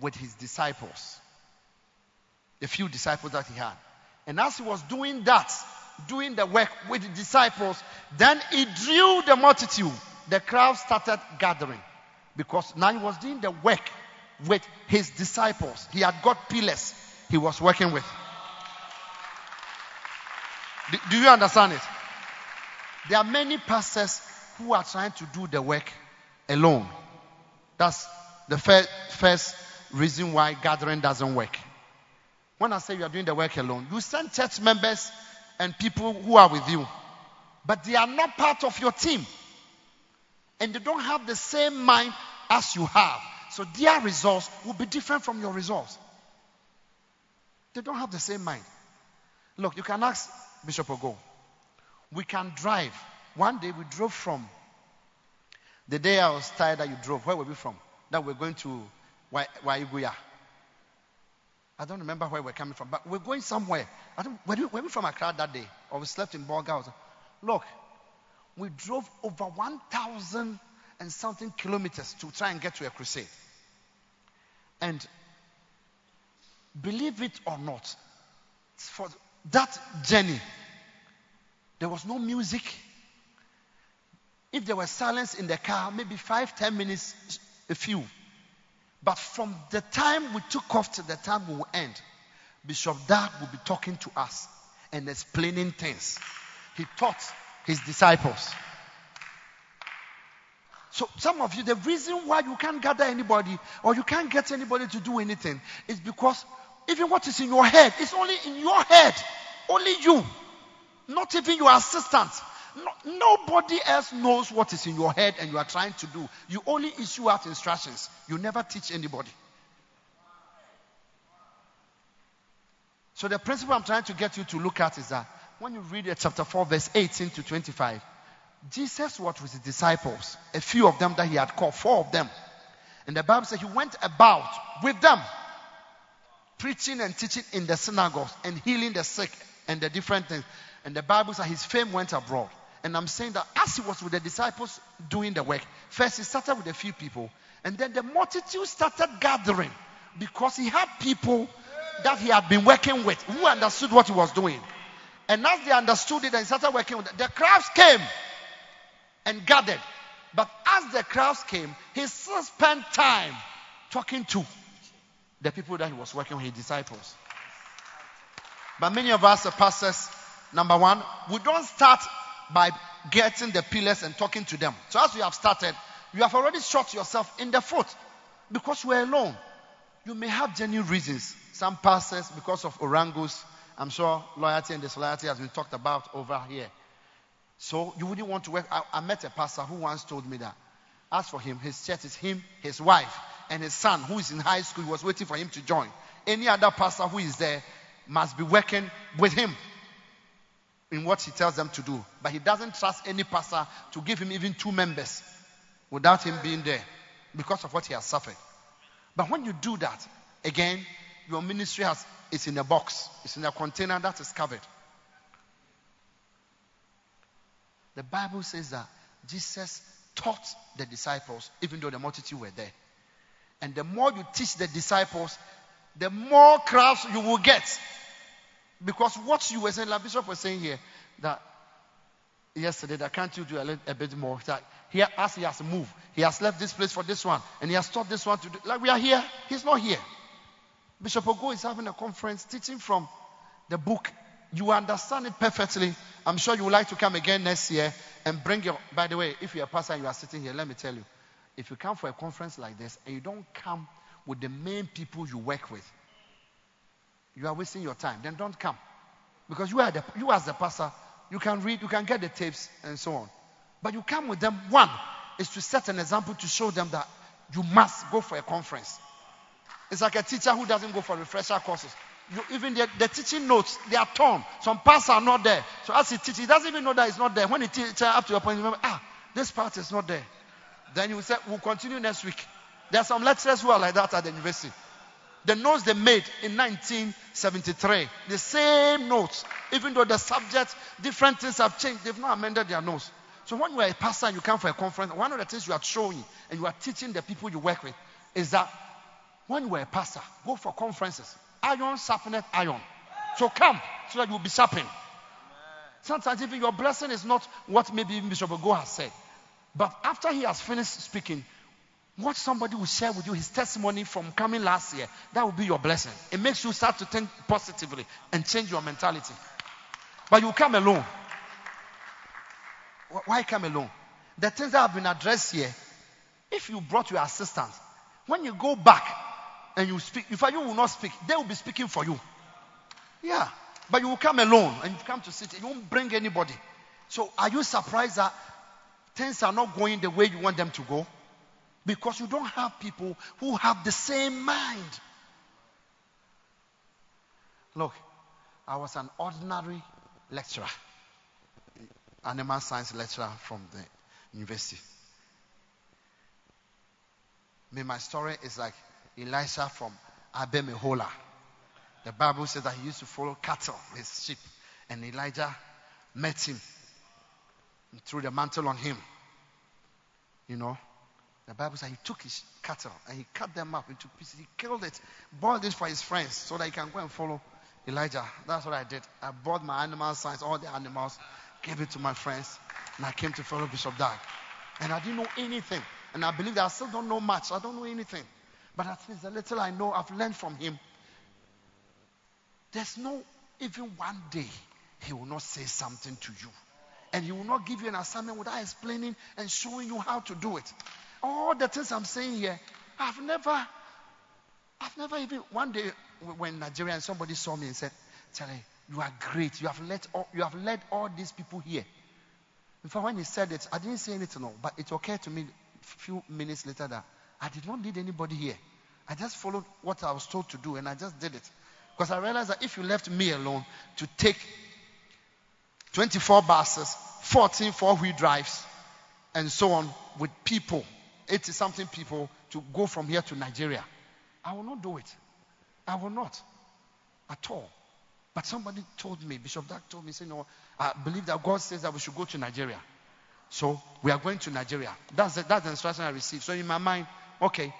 with his disciples. The few disciples that he had. And as he was doing that, doing the work with the disciples, then he drew the multitude. The crowd started gathering because now he was doing the work with his disciples. He had got pillars he was working with. Do, do you understand it? There are many pastors who are trying to do the work alone. That's the first, first reason why gathering doesn't work. When I say you are doing the work alone, you send church members and people who are with you, but they are not part of your team. And they don't have the same mind as you have. So their results will be different from your results. They don't have the same mind. Look, you can ask Bishop Ogo. We can drive. One day we drove from the day I was tired that you drove. Where were we from? That we're going to Ouahigouya. I don't remember where we're coming from, but we're going somewhere. I don't, were, we, were we from Accra that day? Or we slept in Bolga? Look, we drove over 1,000 and something kilometers to try and get to a crusade. And believe it or not, for that journey, there was no music. If there was silence in the car, maybe five, ten minutes, a few. But from the time we took off to the time we will end, Bishop Dag will be talking to us and explaining things. He taught his disciples. So, some of you, the reason why you can't gather anybody or you can't get anybody to do anything is because even what is in your head is only in your head. Only you. Not even your assistant. No, nobody else knows what is in your head and you are trying to do. You only issue out instructions. You never teach anybody. So, the principle I'm trying to get you to look at is that when you read chapter 4, verse 18 to 25, Jesus was with his disciples, a few of them that he had called, four of them. And the Bible says he went about with them, preaching and teaching in the synagogues and healing the sick and the different things. And the Bible says his fame went abroad. And I'm saying that as he was with the disciples doing the work, first he started with a few people, and then the multitude started gathering because he had people that he had been working with who understood what he was doing. And as they understood it and started working with it, the crowds came and gathered. But as the crowds came, he still spent time talking to the people that he was working with, his disciples. But many of us, pastors, number one, we don't start by getting the pillars and talking to them. So as you have started, you have already shot yourself in the foot because you are alone. You may have genuine reasons. Some pastors, because of orangos, I'm sure loyalty and disloyalty has been talked about over here. So you wouldn't want to work. I, I met a pastor who once told me that. As for him, his church is him, his wife, and his son who is in high school. Was waiting for him to join. Any other pastor who is there must be working with him in what he tells them to do. But he doesn't trust any pastor to give him even two members without him being there because of what he has suffered. But when you do that, again, your ministry has it's in a box, it's in a container that is covered. The Bible says that Jesus taught the disciples, even though the multitude were there. And the more you teach the disciples, the more crowds you will get. Because what you were saying, like Bishop was saying here, that yesterday, that can't you do a, little, a bit more? That here, as he has moved, he has left this place for this one, and he has taught this one to do. Like we are here, he's not here. Bishop Ogo is having a conference teaching from the book. You understand it perfectly. I'm sure you would like to come again next year and bring your. By the way, if you're a pastor and you are sitting here, let me tell you, if you come for a conference like this and you don't come with the main people you work with, you are wasting your time. Then don't come. Because you, are the, you as the pastor, you can read, you can get the tapes and so on. But you come with them. One is to set an example to show them that you must go for a conference. It's like a teacher who doesn't go for refresher courses. You, even the, the, teaching notes, they are torn. Some parts are not there. So as he teaches, he doesn't even know that it's not there. When he teaches up to a point, remember, ah, this part is not there. Then you say, we'll continue next week. There are some lecturers who are like that at the university. The notes they made in 1973, the same notes Even though the subject, different things have changed, they've not amended their notes. So when you are a pastor and you come for a conference, one of the things you are showing and you are teaching the people you work with is that when you are a pastor, go for conferences. Iron sharpeneth iron. So come so that you'll be sharpened. Sometimes even your blessing is not what maybe Bishop Ogo has said. But after he has finished speaking, what somebody will share with you, his testimony from coming last year, that will be your blessing. It makes you start to think positively and change your mentality. But you come alone. Why come alone? The things that have been addressed here, if you brought your assistant, when you go back and you speak, if you will not speak, they will be speaking for you. Yeah. But you will come alone and you come to sit. You won't bring anybody. So are you surprised that things are not going the way you want them to go? Because you don't have people who have the same mind. Look, I was an ordinary lecturer, animal science lecturer from the university. Me, my story is like Elisha from Abemehola. The Bible says that he used to follow cattle, his sheep, and Elijah met him and threw the mantle on him. You know, the Bible says he took his cattle and he cut them up into pieces. He killed it, boiled it for his friends so that he can go and follow Elijah. That's what I did. I bought my animal science, all the animals, gave it to my friends, and I came to follow Bishop Dag. And I didn't know anything. And I believe that I still don't know much. I don't know anything. But at least the little I know, I've learned from him. There's no, even one day, he will not say something to you. And he will not give you an assignment without explaining and showing you how to do it. All the things I'm saying here, I've never, I've never even, one day when Nigeria and somebody saw me and said, Charlie, you are great. You have led all, you have led all these people here. In fact, when he said it, I didn't say anything, no, but it occurred to me a few minutes later that I did not need anybody here. I just followed what I was told to do and I just did it. Because I realized that if you left me alone to take 24 buses, 14 four wheel drives, and so on with people, 80 something people to go from here to Nigeria, I will not do it. I will not at all. But somebody told me, Bishop Dag told me, say, no, I believe that God says that we should go to Nigeria. So we are going to Nigeria. That's the, that's the instruction I received. So in my mind, okay,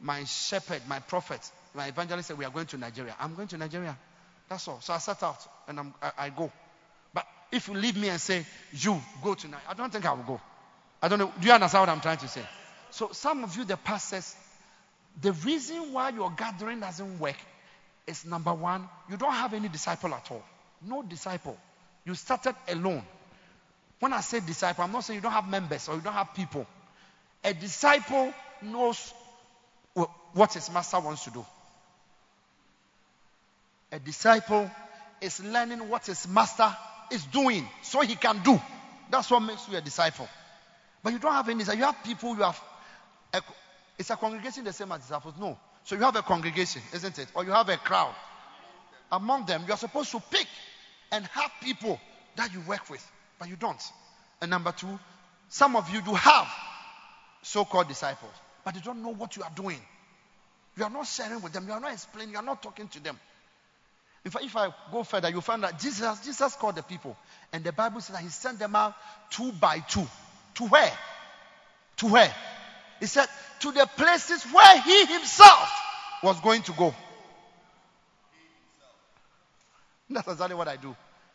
my shepherd, my prophet, my evangelist said we are going to Nigeria. I'm going to Nigeria. That's all. So I set out and I, I go. If you leave me and say you go tonight, I don't think I will go. I don't know. Do you understand what I'm trying to say? So some of you, the pastors, the reason why your gathering doesn't work is number one, you don't have any disciple at all. No disciple. You started alone. When I say disciple, I'm not saying you don't have members or you don't have people. A disciple knows what his master wants to do. A disciple is learning what his master is doing so he can do. That's what makes you a disciple. But you don't have any, you have people, you have, a, it's a congregation the same as disciples. No. So you have a congregation, isn't it? Or you have a crowd. Among them, you are supposed to pick and have people that you work with, but you don't. And number two, some of you, you have so called disciples, but you don't know what you are doing. You are not sharing with them, you are not explaining, you are not talking to them. In fact, if I go further, you'll find that Jesus, Jesus called the people, and the Bible says that he sent them out two by two. To where? To where? He said, to the places where he himself was going to go. That's exactly what I do.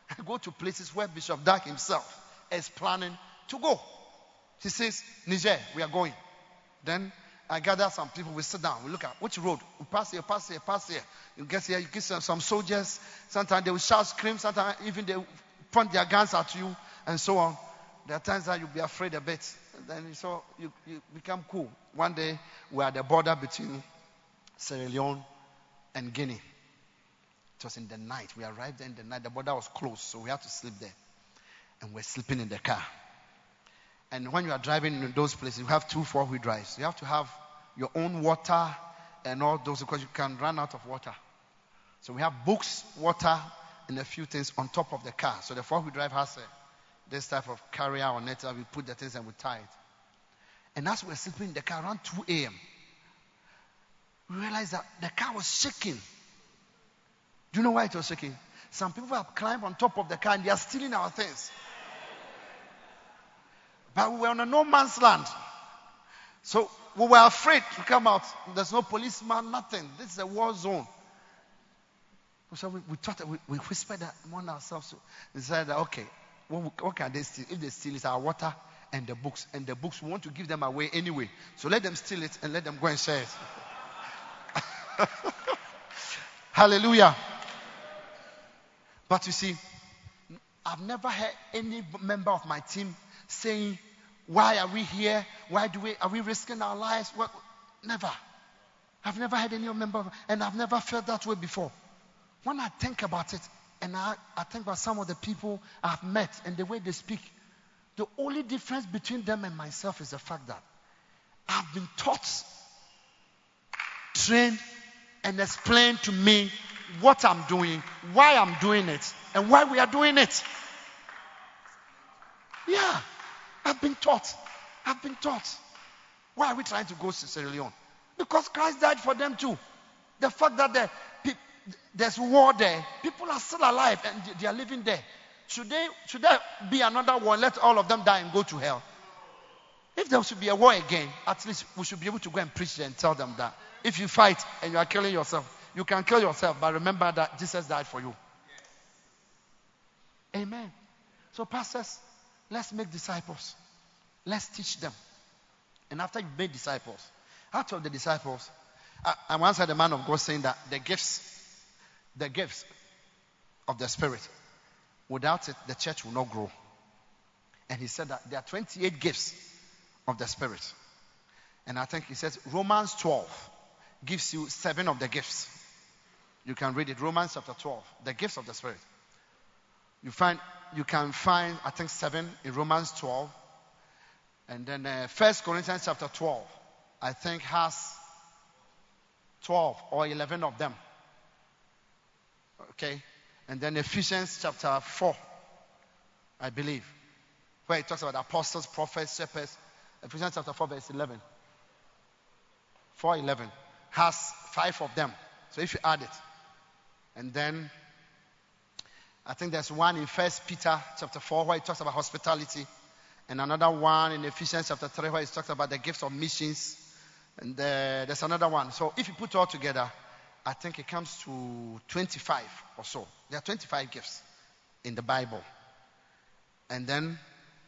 I go to places where Bishop Dag himself is planning to go. He says, Niger, we are going. Then I gather some people, we sit down, we look at which road, we pass here, pass here, pass here. You get here, you get some, some soldiers, sometimes they will shout, scream, sometimes even they point their guns at you, and so on. There are times that you'll be afraid a bit. And then so you, you become cool. One day we are at the border between Sierra Leone and Guinea. It was in the night. We arrived there in the night. The border was closed, so we had to sleep there. And we're sleeping in the car. And when you are driving in those places, you have two four wheel drives. You have to have your own water and all those because you can run out of water. So we have books, water, and a few things on top of the car. So the four wheel drive has a, this type of carrier on it. We put the things and we tie it. And as we were sleeping in the car around 2 a.m., we realized that the car was shaking. Do you know why it was shaking? Some people have climbed on top of the car and they are stealing our things. But we were on a no man's land. So we were afraid to come out. There's no policeman, nothing. This is a war zone. So we, we thought, we, we whispered among ourselves. We said, okay, what, what can they steal? If they steal, it's our water and the books. And the books, we want to give them away anyway. So let them steal it and let them go and share it. Hallelujah. But you see, I've never heard any member of my team saying, Why are we here? Why do we are we risking our lives? What never. I've never had any member and I've never felt that way before. When I think about it, and I, I think about some of the people I've met and the way they speak, the only difference between them and myself is the fact that I've been taught, trained, and explained to me what I'm doing, why I'm doing it, and why we are doing it. Yeah, I've been taught. I've been taught. Why are we trying to go to Sierra Leone? Because Christ died for them too. The fact that the, there's war there, people are still alive and they are living there. Should, they, should there be another war? Let all of them die and go to hell. If there should be a war again, at least we should be able to go and preach and tell them that if you fight and you are killing yourself, you can kill yourself, but remember that Jesus died for you. Amen. So, pastors, let's make disciples. Let's teach them. And after you've made disciples, out of the disciples, I, I once had a man of God saying that the gifts, the gifts of the Spirit, without it, the church will not grow. And he said that there are 28 gifts of the Spirit. And I think he says Romans 12 gives you seven of the gifts. You can read it, Romans chapter 12, the gifts of the Spirit. You find you can find I think seven in Romans 12, and then uh, First Corinthians chapter 12, I think has 12 or 11 of them. Okay, and then Ephesians chapter 4, I believe, where it talks about apostles, prophets, shepherds. Ephesians chapter 4, verse 11. 4 11 has five of them. So if you add it, and then I think there's one in First Peter chapter 4 where it talks about hospitality, and another one in Ephesians chapter 3 where it talks about the gifts of missions, and uh, there's another one. So if you put all together, I think it comes to 25 or so. There are 25 gifts in the Bible. And then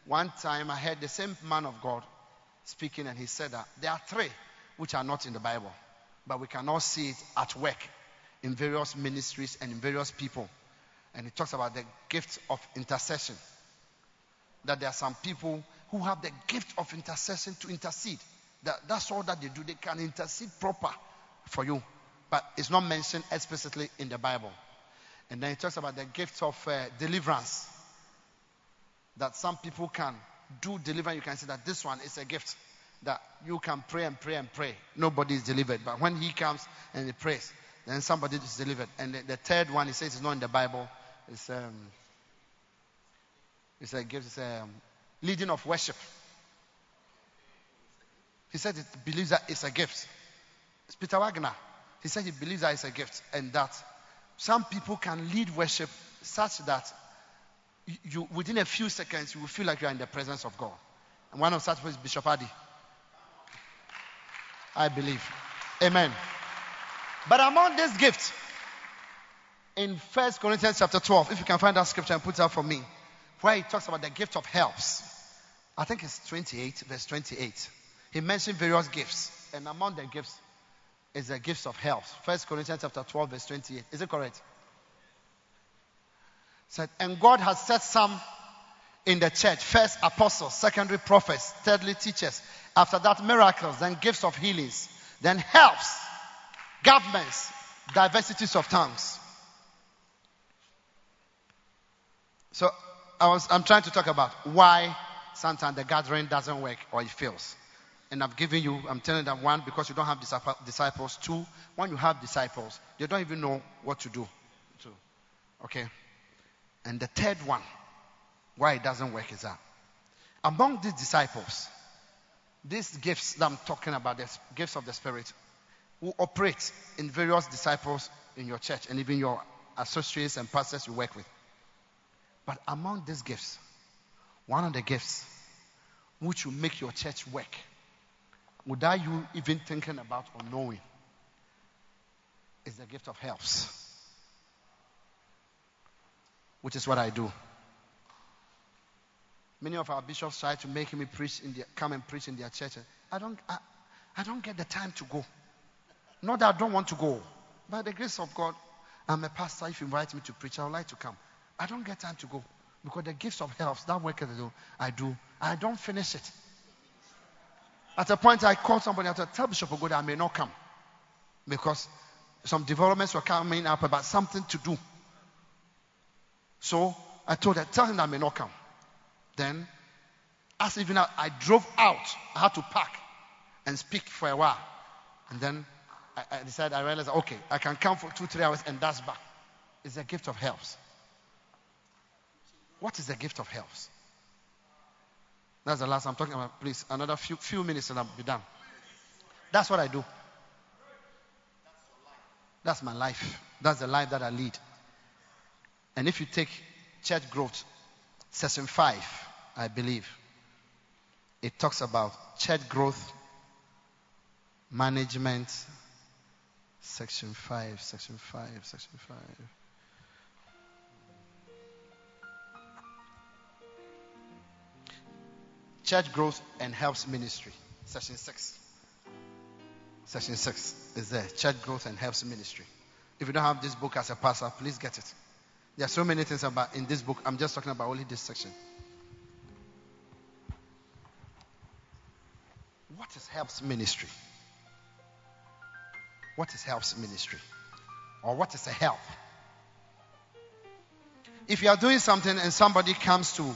one time I heard the same man of God speaking, and he said that there are three which are not in the Bible, but we cannot see it at work in various ministries and in various people. And he talks about the gift of intercession. That there are some people who have the gift of intercession to intercede. That, that's all that they do. They can intercede proper for you. But it's not mentioned explicitly in the Bible. And then he talks about the gift of uh, deliverance. That some people can do deliverance. You can say that this one is a gift. That you can pray and pray and pray. Nobody is delivered. But when he comes and he prays, then somebody is delivered. And the, the third one, he says it's not in the Bible. It's, um, it's a gift, a leading of worship. He said he believes that it's a gift. It's Peter Wagner. He said he believes that it's a gift and that some people can lead worship such that you, within a few seconds, you will feel like you are in the presence of God. And one of such is Bishop Adi. I believe. Amen. But among this gift, in 1 Corinthians chapter 12, if you can find that scripture and put it up for me, where he talks about the gift of helps. I think it's 28, verse 28. He mentioned various gifts, and among the gifts is the gifts of helps. 1 Corinthians chapter 12, verse 28. Is it correct? Said, and God has set some in the church first apostles, secondary prophets, thirdly teachers, after that miracles, then gifts of healings, then helps governments, diversities of tongues. So I was, I'm trying to talk about why sometimes the gathering doesn't work or it fails. And I've given you, I'm telling them one, because you don't have disciples. Two, when you have disciples, they don't even know what to do. Two. Okay? And the third one, why it doesn't work is that among these disciples, these gifts that I'm talking about, the gifts of the Spirit, who operate in various disciples in your church and even your associates and pastors you work with. But among these gifts, one of the gifts which will make your church work, without you even thinking about or knowing, is the gift of helps, which is what I do. Many of our bishops try to make me preach in their, come and preach in their churches. I don't, I, I don't get the time to go. Not that I don't want to go. By the grace of God, I'm a pastor. If you invite me to preach, I would like to come. I don't get time to go because the gifts of helps, that work I do, I do, I don't finish it. At a point, I called somebody, I said, tell Bishop Ogo I may not come because some developments were coming up about something to do. So I told her, tell him I may not come. Then, as even I, I drove out, I had to park and speak for a while. And then I, I decided, I realized, okay, I can come for two, three hours and that's back. It's a gift of helps. What is the gift of helps? That's the last I'm talking about. Please, another few, few minutes and I'll be done. That's what I do. That's my life. That's the life that I lead. And if you take church growth, session 5, I believe, it talks about church growth, management, section 5, section 5, section 5. Church growth and helps ministry, section 6. Section 6 is there. Church growth and helps ministry. If you don't have this book as a pastor, please get it. There are so many things about in this book. I'm just talking about only this section. What is helps ministry? What is helps ministry? Or what is a help? If you are doing something and somebody comes to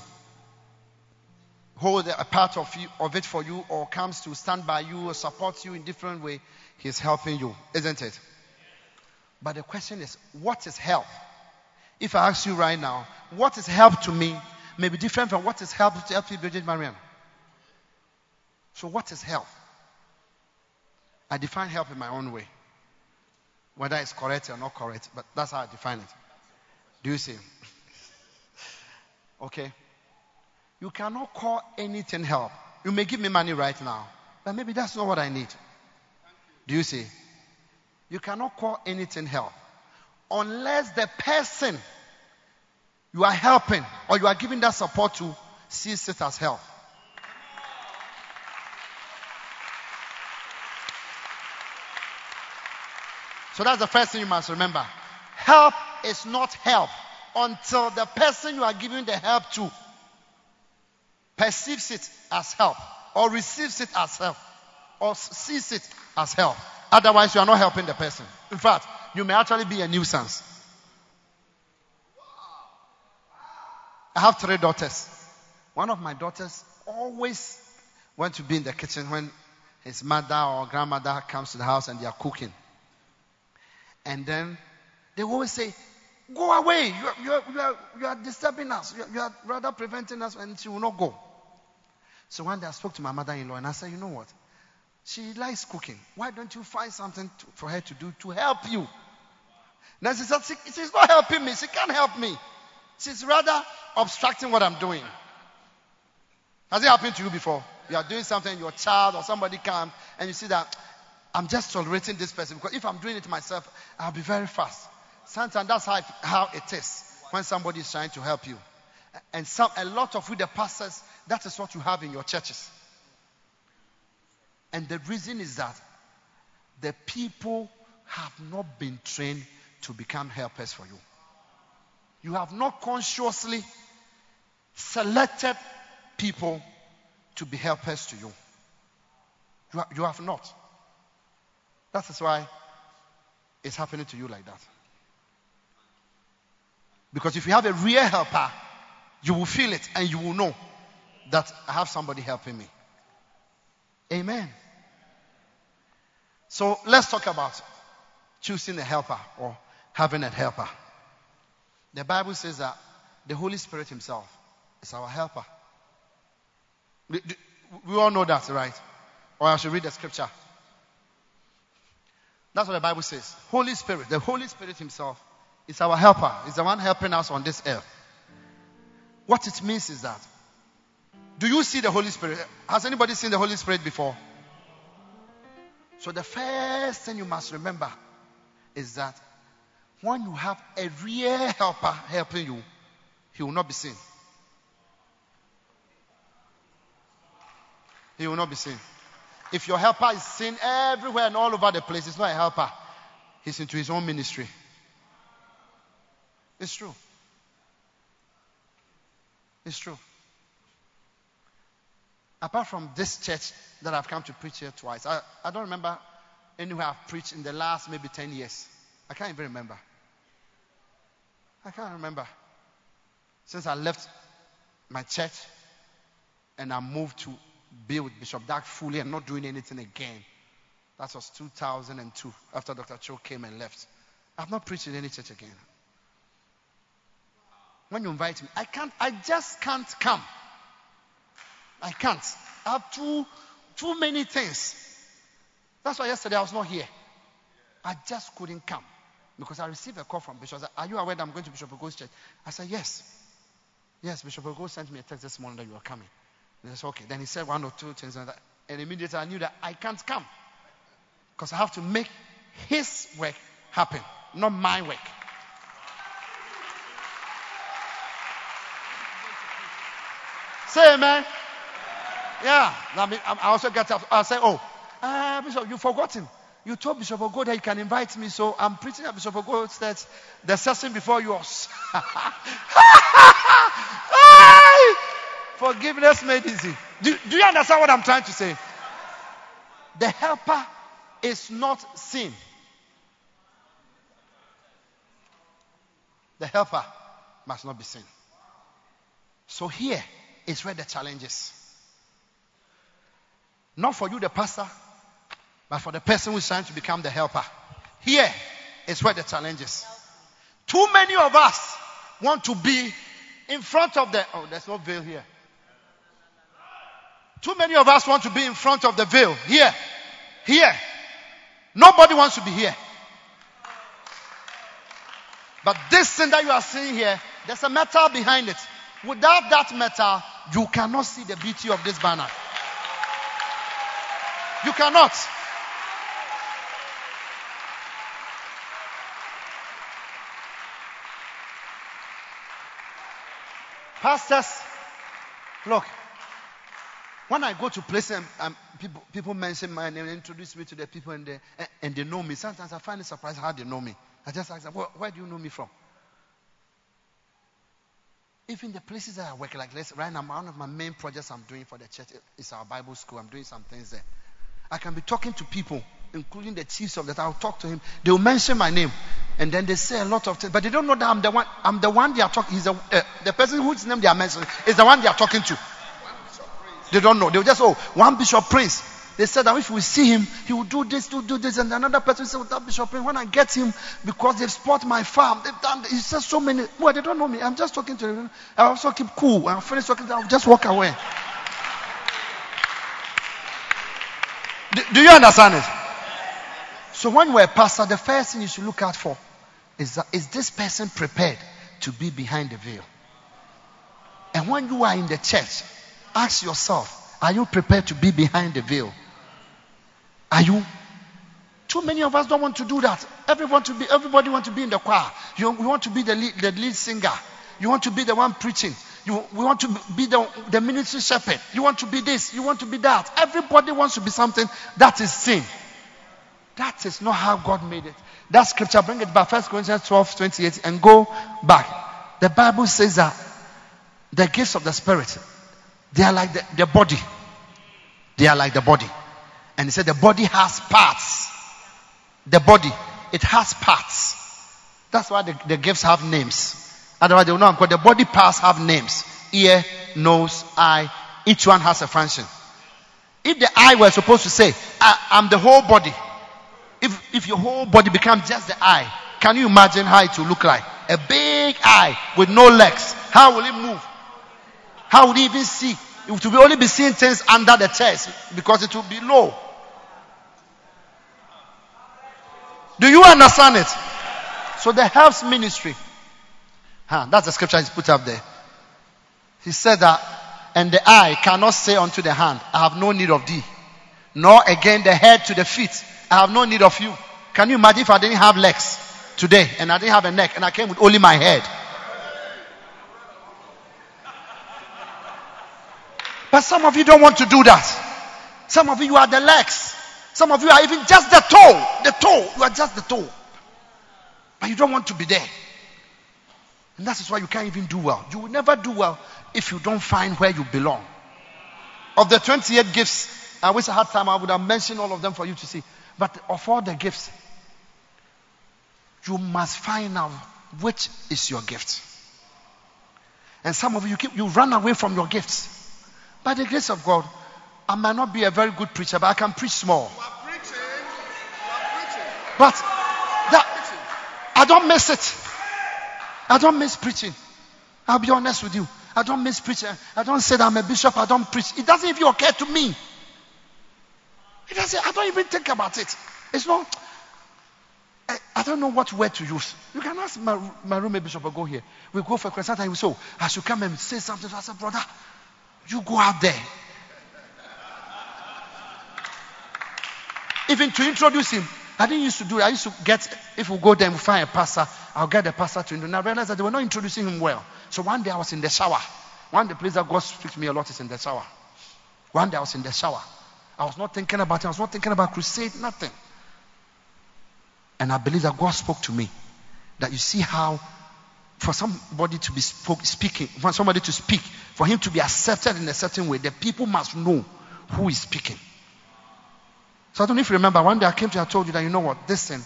hold a part of, you, of it for you or comes to stand by you or support you in different way, he's helping you, isn't it? But the question is, what is help? If I ask you right now, what is help to me may be different from what is help to help you, Bridget Mariam. So what is help? I define help in my own way. Whether it's correct or not correct, but that's how I define it. Do you see? okay. You cannot call anything help. You may give me money right now, but maybe that's not what I need. Do you see? You cannot call anything help unless the person you are helping or you are giving that support to sees it as help. So that's the first thing you must remember. Help is not help until the person you are giving the help to perceives it as help or receives it as help or sees it as help. Otherwise, you are not helping the person. In fact, you may actually be a nuisance. I have three daughters. One of my daughters always went to be in the kitchen when his mother or grandmother comes to the house and they are cooking. And then they always say, Go away. You are, you are, you are, you are disturbing us. You are, you are rather preventing us, and she will not go. So one day I spoke to my mother in law and I said, You know what? She likes cooking. Why don't you find something to, for her to do to help you? Now she said, she, She's not helping me. She can't help me. She's rather obstructing what I'm doing. Has it happened to you before? You are doing something, your child or somebody comes, and you see that I'm just tolerating this person because if I'm doing it myself, I'll be very fast. Sometimes that's how how it is when somebody is trying to help you. And some, a lot of you, the pastors, that is what you have in your churches. And the reason is that the people have not been trained to become helpers for you. You have not consciously selected people to be helpers to you. You, ha- you have not. That is why it's happening to you like that. Because if you have a real helper, you will feel it and you will know that I have somebody helping me. Amen. So let's talk about choosing a helper or having a helper. The Bible says that the Holy Spirit Himself is our helper. We, all know that, right? Or I should read the scripture. That's what the Bible says. Holy Spirit, the Holy Spirit Himself is our helper. Is the one helping us on this earth. What it means is that do you see the Holy Spirit? Has anybody seen the Holy Spirit before? So the first thing you must remember is that when you have a real helper helping you, he will not be seen. He will not be seen. If your helper is seen everywhere and all over the place, it's not a helper. He's into his own ministry. It's true. It's true. Apart from this church that I've come to preach here twice, I, I don't remember anywhere I've preached in the last maybe 10 years. I can't even remember. I can't remember. Since I left my church and I moved to be with Bishop Dag fully and not doing anything again. That was 2002 after Dr. Cho came and left. I've not preached in any church again. When you invite me, I can't, I just can't come. I can't. I have too, too many things. That's why yesterday I was not here. I just couldn't come because I received a call from Bishop. Are you aware that I'm going to Bishop Ogo's church? I said, Yes. Yes, Bishop Ogo sent me a text this morning that you are coming. And I said, Okay. Then he said one or two things, and, that, and immediately I knew that I can't come because I have to make his work happen, not my work. Say amen. Yeah. I I also get up. I say, oh, uh, Bishop, you've forgotten. You told Bishop Ogo that you can invite me, so I'm preaching at Bishop Ogo that the session before yours. Forgiveness made easy. Do, do you understand what I'm trying to say? The helper is not seen. The helper must not be seen. So here is where the challenge is. Not for you, the pastor, but for the person who's trying to become the helper. Here is where the challenge is. Too many of us want to be in front of the. Oh, there's no veil here. Too many of us want to be in front of the veil. Here. Here. Nobody wants to be here. But this thing that you are seeing here, there's a metal behind it. Without that metal, you cannot see the beauty of this banner. You cannot. Pastors, look, when I go to places and, and um, people, people mention my name, introduce me to the people, and they, and they know me, sometimes I find it surprising how they know me. I just ask them, where do you know me from? Even the places that I work, like right now, one of my main projects I'm doing for the church is our Bible school. I'm doing some things there. I can be talking to people, including the chiefs of that. I'll talk to him. They'll mention my name, and then they say a lot of things, but they don't know that I'm the one. I'm the one they are talking. He's the, uh, the person whose name they are mentioning is the one they are talking to. They don't know. They'll just oh, one Bishop Prince. They said that if we see him, he will do this, do, do this. And another person said, well, that Bishop when I get him, because they've spot my farm, they've done, he says so many. Well, they don't know me. I'm just talking to them. I also keep cool. I'll finish talking, I'll just walk away. Do, do you understand it? So when you're a pastor, the first thing you should look out for is that is this person prepared to be behind the veil? And when you are in the church, ask yourself, are you prepared to be behind the veil? Are you? Too many of us don't want to do that. Everyone to be, everybody want to be in the choir. You, you want to be the lead, the lead singer. You want to be the one preaching. You we want to be the, the ministry shepherd. You want to be this. You want to be that. Everybody wants to be something that is sin. That is not how God made it. That scripture, bring it back. 1 Corinthians 12, 28, and go back. The Bible says that the gifts of the Spirit, they are like the, the body. They are like the body. And he said the body has parts. The body, it has parts. That's why the, the gifts have names. Otherwise, they will not. Because the body parts have names ear, nose, eye. Each one has a function. If the eye were supposed to say, I, am the whole body, if, if your whole body becomes just the eye, can you imagine how it will look like? A big eye with no legs. How will it move? How will it even see? It will only be seeing things under the chest because it will be low. Do you understand it? So the helps ministry. Huh, that's the scripture he's put up there. He said that, and the eye cannot say unto the hand, I have no need of thee. Nor again the head to the feet, I have no need of you. Can you imagine if I didn't have legs today and I didn't have a neck and I came with only my head? But some of you don't want to do that. Some of you are the legs. Some of you are even just the toe. The toe. You are just the toe. But you don't want to be there. And that is why you can't even do well. You will never do well if you don't find where you belong. Of the 28 gifts, I wish I had time, I would have mentioned all of them for you to see. But of all the gifts, you must find out which is your gift. And some of you keep, you run away from your gifts. By the grace of God, I might not be a very good preacher, but I can preach small. But that, I don't miss it. I don't miss preaching. I'll be honest with you. I don't miss preaching. I don't say that I'm a bishop. I don't preach. It doesn't even occur to me. It doesn't. I don't even think about it. It's not. I, I don't know what word to use. You can ask my, my roommate bishop Ogo here. We go for a Sometimes he will say, oh, I should come and say something. I said, brother, you go out there. Even to introduce him, I didn't used to do it. I used to get, if we go there and we find a pastor, I'll get the pastor to introduce. I realized that they were not introducing him well. So one day I was in the shower. One of the places that God speaks to me a lot is in the shower. One day I was in the shower. I was not thinking about it. I was not thinking about crusade, nothing. And I believe that God spoke to me. That you see how for somebody to be spoke, speaking, for somebody to speak, for him to be accepted in a certain way, the people must know who is speaking. So I don't know if you remember, one day I came to you, I told you that, you know what, this thing,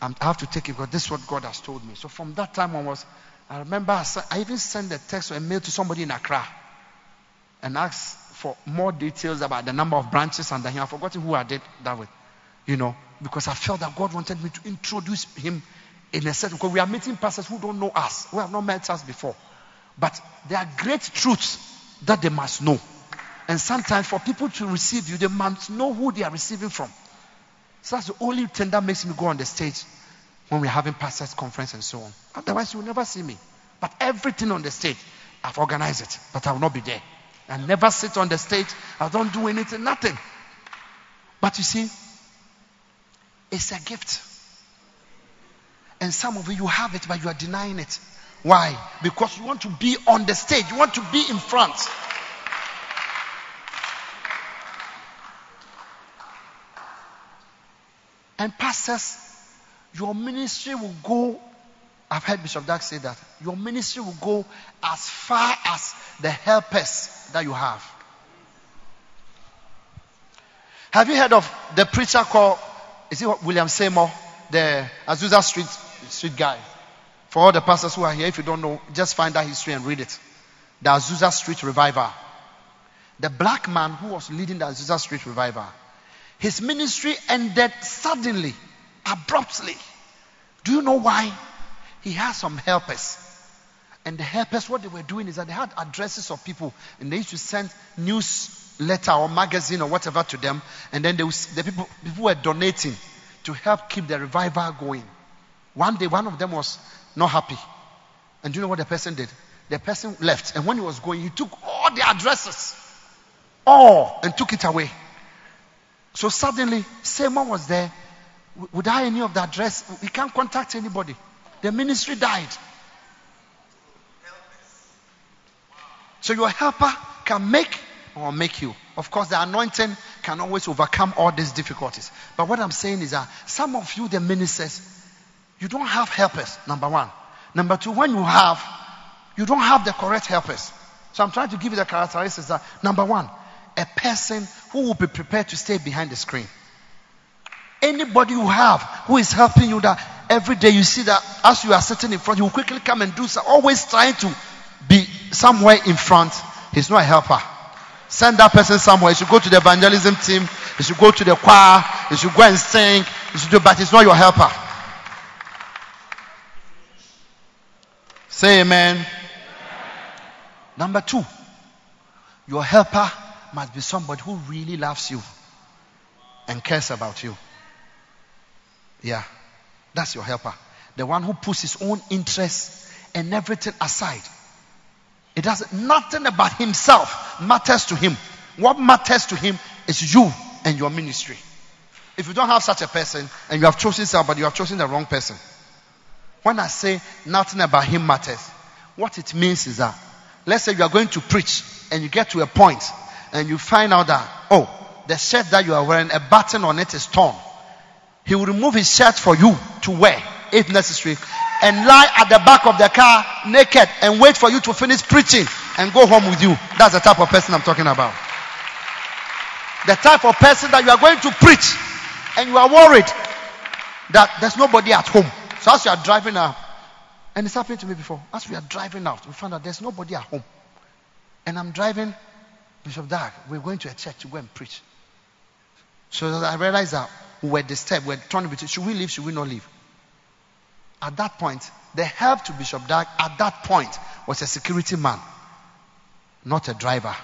I have to take it because this is what God has told me. So from that time onwards, I remember I, I even sent a text or a mail to somebody in Accra and asked for more details about the number of branches under him. I've forgotten who I did that with, you know, because I felt that God wanted me to introduce him in a certain because we are meeting pastors who don't know us, who have not met us before. But there are great truths that they must know. And sometimes for people to receive you, they must know who they are receiving from. So that's the only thing that makes me go on the stage when we're having pastors' conference and so on. Otherwise, you will never see me. But everything on the stage, I've organized it, but I will not be there. I never sit on the stage. I don't do anything, nothing. But you see, it's a gift. And some of you, you have it, but you are denying it. Why? Because you want to be on the stage, you want to be in front. And pastors, your ministry will go. I've heard Bishop Dag say that. Your ministry will go as far as the helpers that you have. Have you heard of the preacher called, is it William Seymour, the Azusa Street, Street guy? For all the pastors who are here, if you don't know, just find that history and read it. The Azusa Street Revival. The black man who was leading the Azusa Street Revival his ministry ended suddenly, abruptly. Do you know why? He had some helpers. And the helpers, what they were doing is that they had addresses of people and they used to send newsletter or magazine or whatever to them. And then was, the people, people were donating to help keep the revival going. One day, one of them was not happy. And do you know what the person did? The person left. And when he was going, he took all the addresses, all, and took it away. So suddenly, Seymour was there without any of the address. He can't contact anybody. The ministry died. So your helper can make or make you. Of course, the anointing can always overcome all these difficulties. But what I'm saying is that some of you, the ministers, you don't have helpers, number one. Number two, when you have, you don't have the correct helpers. So I'm trying to give you the characteristics that number one, a person who will be prepared to stay behind the screen. Anybody you have who is helping you that every day you see that as you are sitting in front, he will quickly come and do so, always trying to be somewhere in front. He's not a helper. Send that person somewhere. He should go to the evangelism team. He should go to the choir. He should go and sing. He should do, but he's not your helper. Say amen. Number two, your helper must be somebody who really loves you and cares about you. Yeah, that's your helper. The one who puts his own interests and everything aside. It doesn't, nothing about himself matters to him. What matters to him is you and your ministry. If you don't have such a person and you have chosen but you have chosen the wrong person. When I say nothing about him matters, what it means is that let's say you are going to preach and you get to a point and you find out that, oh, the shirt that you are wearing, a button on it is torn. He will remove his shirt for you to wear, if necessary, and lie at the back of the car naked and wait for you to finish preaching and go home with you. That's the type of person I'm talking about. The type of person that you are going to preach and you are worried that there's nobody at home. So as you are driving out, and it's happened to me before, as we are driving out, we found out there's nobody at home. And I'm driving Bishop Dag, we're going to a church to go and preach. So I realized that we were disturbed. We were trying to be, should we leave? Should we not leave? At that point, the help to Bishop Dag at that point was a security man, not a driver,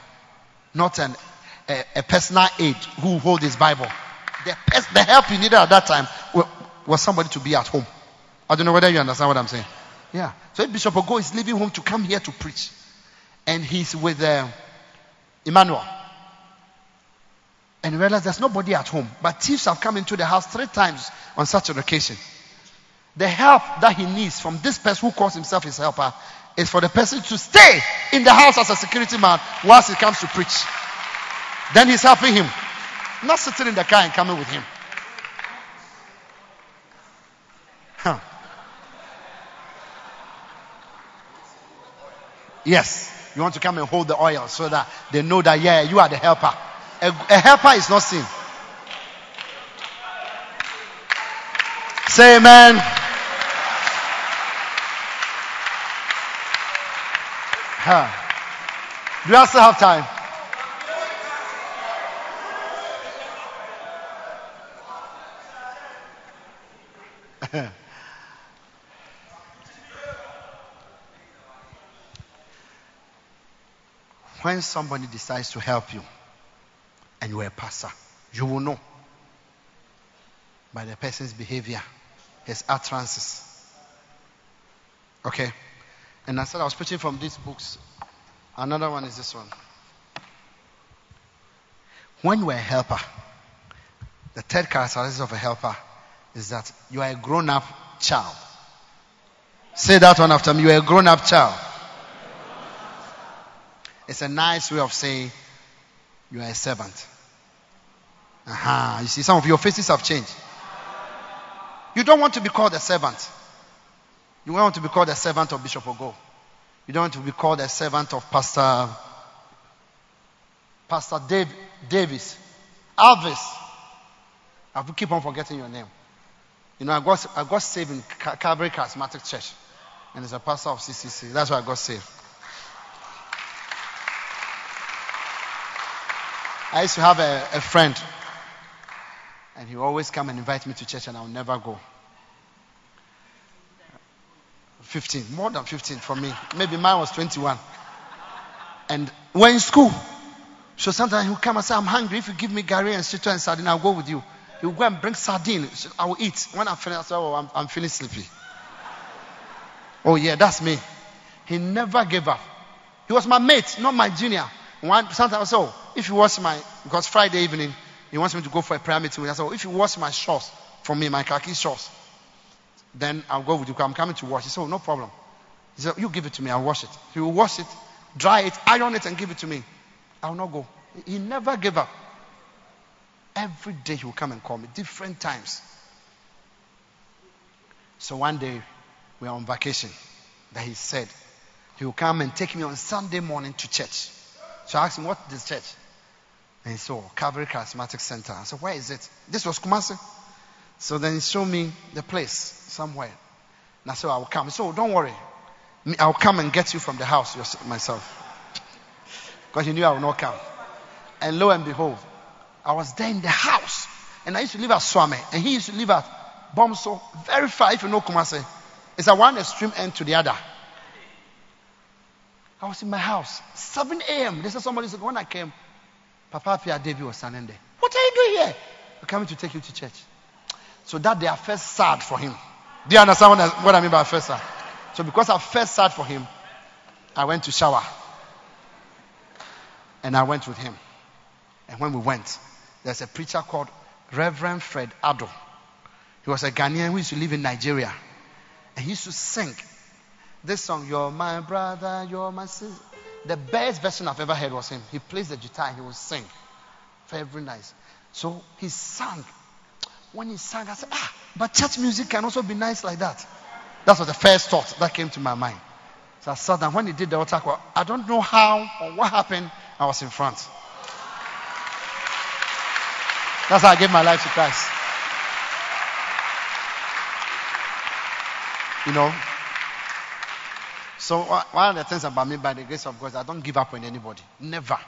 not an, a, a personal aide who hold his Bible. The, the help you needed at that time was, somebody to be at home. I don't know whether you understand what I'm saying. Yeah. So Bishop Ogo is leaving home to come here to preach, and he's with uh, Emmanuel, and realize there's nobody at home, but thieves have come into the house three times on such an occasion. The help that he needs from this person who calls himself his helper is for the person to stay in the house as a security man whilst he comes to preach. Then he's helping him, not sitting in the car and coming with him. Huh. Yes, you want to come and hold the oil so that they know that, yeah, you are the helper. A, a helper is not seen. Say amen. Huh. Do I still have time? when somebody decides to help you and you are a pastor, you will know by the person's behavior, his utterances. Okay? And I said I was preaching from these books. Another one is this one. When you are a helper, the third characteristic of a helper is that you are a grown up child. Say that one after me. You are a grown up child. It's a nice way of saying you are a servant. Uh-huh. You see, some of your faces have changed. You don't want to be called a servant. You want to be called a servant of Bishop Ogo. You don't want to be called a servant of Pastor Pastor Dave, Davis. Alvis. I keep on forgetting your name. You know, I got, I got saved in Calvary Charismatic Church. And as a pastor of CCC. That's why I got saved. I used to have a, a friend, and he always come and invite me to church, and I'll never go. 15, more than 15 for me. Maybe mine was 21. And we're in school. So sometimes he'll come and say, I'm hungry. If you give me gari and shito and sardine, I'll go with you. He'll go and bring sardine. I will eat. When I finish, Oh, I'm, I'm feeling sleepy. Oh, yeah, that's me. He never gave up. He was my mate, not my junior. One, sometimes, so oh, if you watch my, because Friday evening, he wants me to go for a prayer meeting. I said, oh, if you watch my shorts for me, my khaki shorts, then I'll go with you. I'm coming to wash. He said, oh, no problem. He said, you give it to me. I'll wash it. He will wash it, dry it, iron it, and give it to me. I'll not go. He never gave up. Every day he will come and call me, different times. So one day, we are on vacation. That he said, he will come and take me on Sunday morning to church. So I asked him, what is church? And he saw oh, Calvary Charismatic Center. I said, where is it? This was Kumasi. So then he showed me the place somewhere. And I said, oh, I will come. So oh, don't worry. I'll come and get you from the house myself. Because he knew I would not come. And lo and behold, I was there in the house. And I used to live at Suame. And he used to live at Bomso, very far if you know Kumasi. It's at one extreme end to the other. I was in my house, 7 a.m. This is somebody said, when I came, Papa Pia David was standing there. What are you doing here? I'm coming to take you to church. So that day I felt sad for him. Do you understand what I, what I mean by first sad? So because I first sad for him, I went to shower. And I went with him. And when we went, there's a preacher called Reverend Fred Addo. He was a Ghanaian who used to live in Nigeria. And he used to sing this song, You're my brother, you're my sister. The best version I've ever heard was him. He plays the guitar he will sing. Very nice. So he sang. When he sang, I said, ah, but church music can also be nice like that. That was the first thought that came to my mind. So I sat down. When he did the altar I don't know how or what happened. I was in front. That's how I gave my life to Christ. You know, so one of the things about me, by the grace of God, I don't give up on anybody. Never.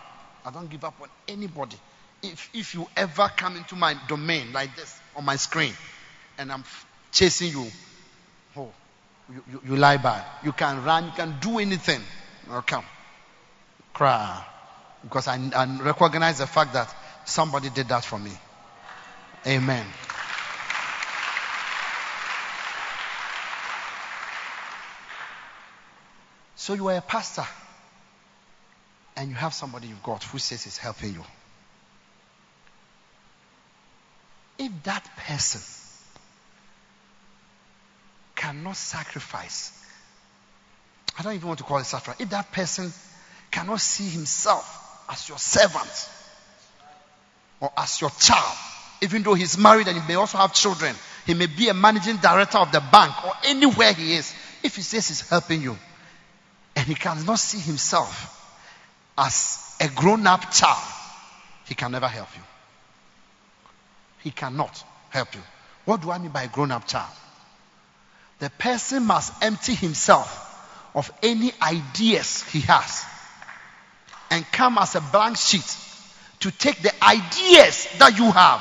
I don't give up on anybody. If if you ever come into my domain like this on my screen, and I'm chasing you, oh, you, you, you lie by. You can run. You can do anything. I'll come. Cry. Because I, I recognize the fact that somebody did that for me. Amen. So you are a pastor and you have somebody you've got who says he's helping you. If that person cannot sacrifice, I don't even want to call it sacrifice, if that person cannot see himself as your servant or as your child, even though he's married and he may also have children, he may be a managing director of the bank or anywhere he is, if he says he's helping you, and he cannot see himself as a grown up child, he can never help you. He cannot help you. What do I mean by grown up child? The person must empty himself of any ideas he has and come as a blank sheet to take the ideas that you have.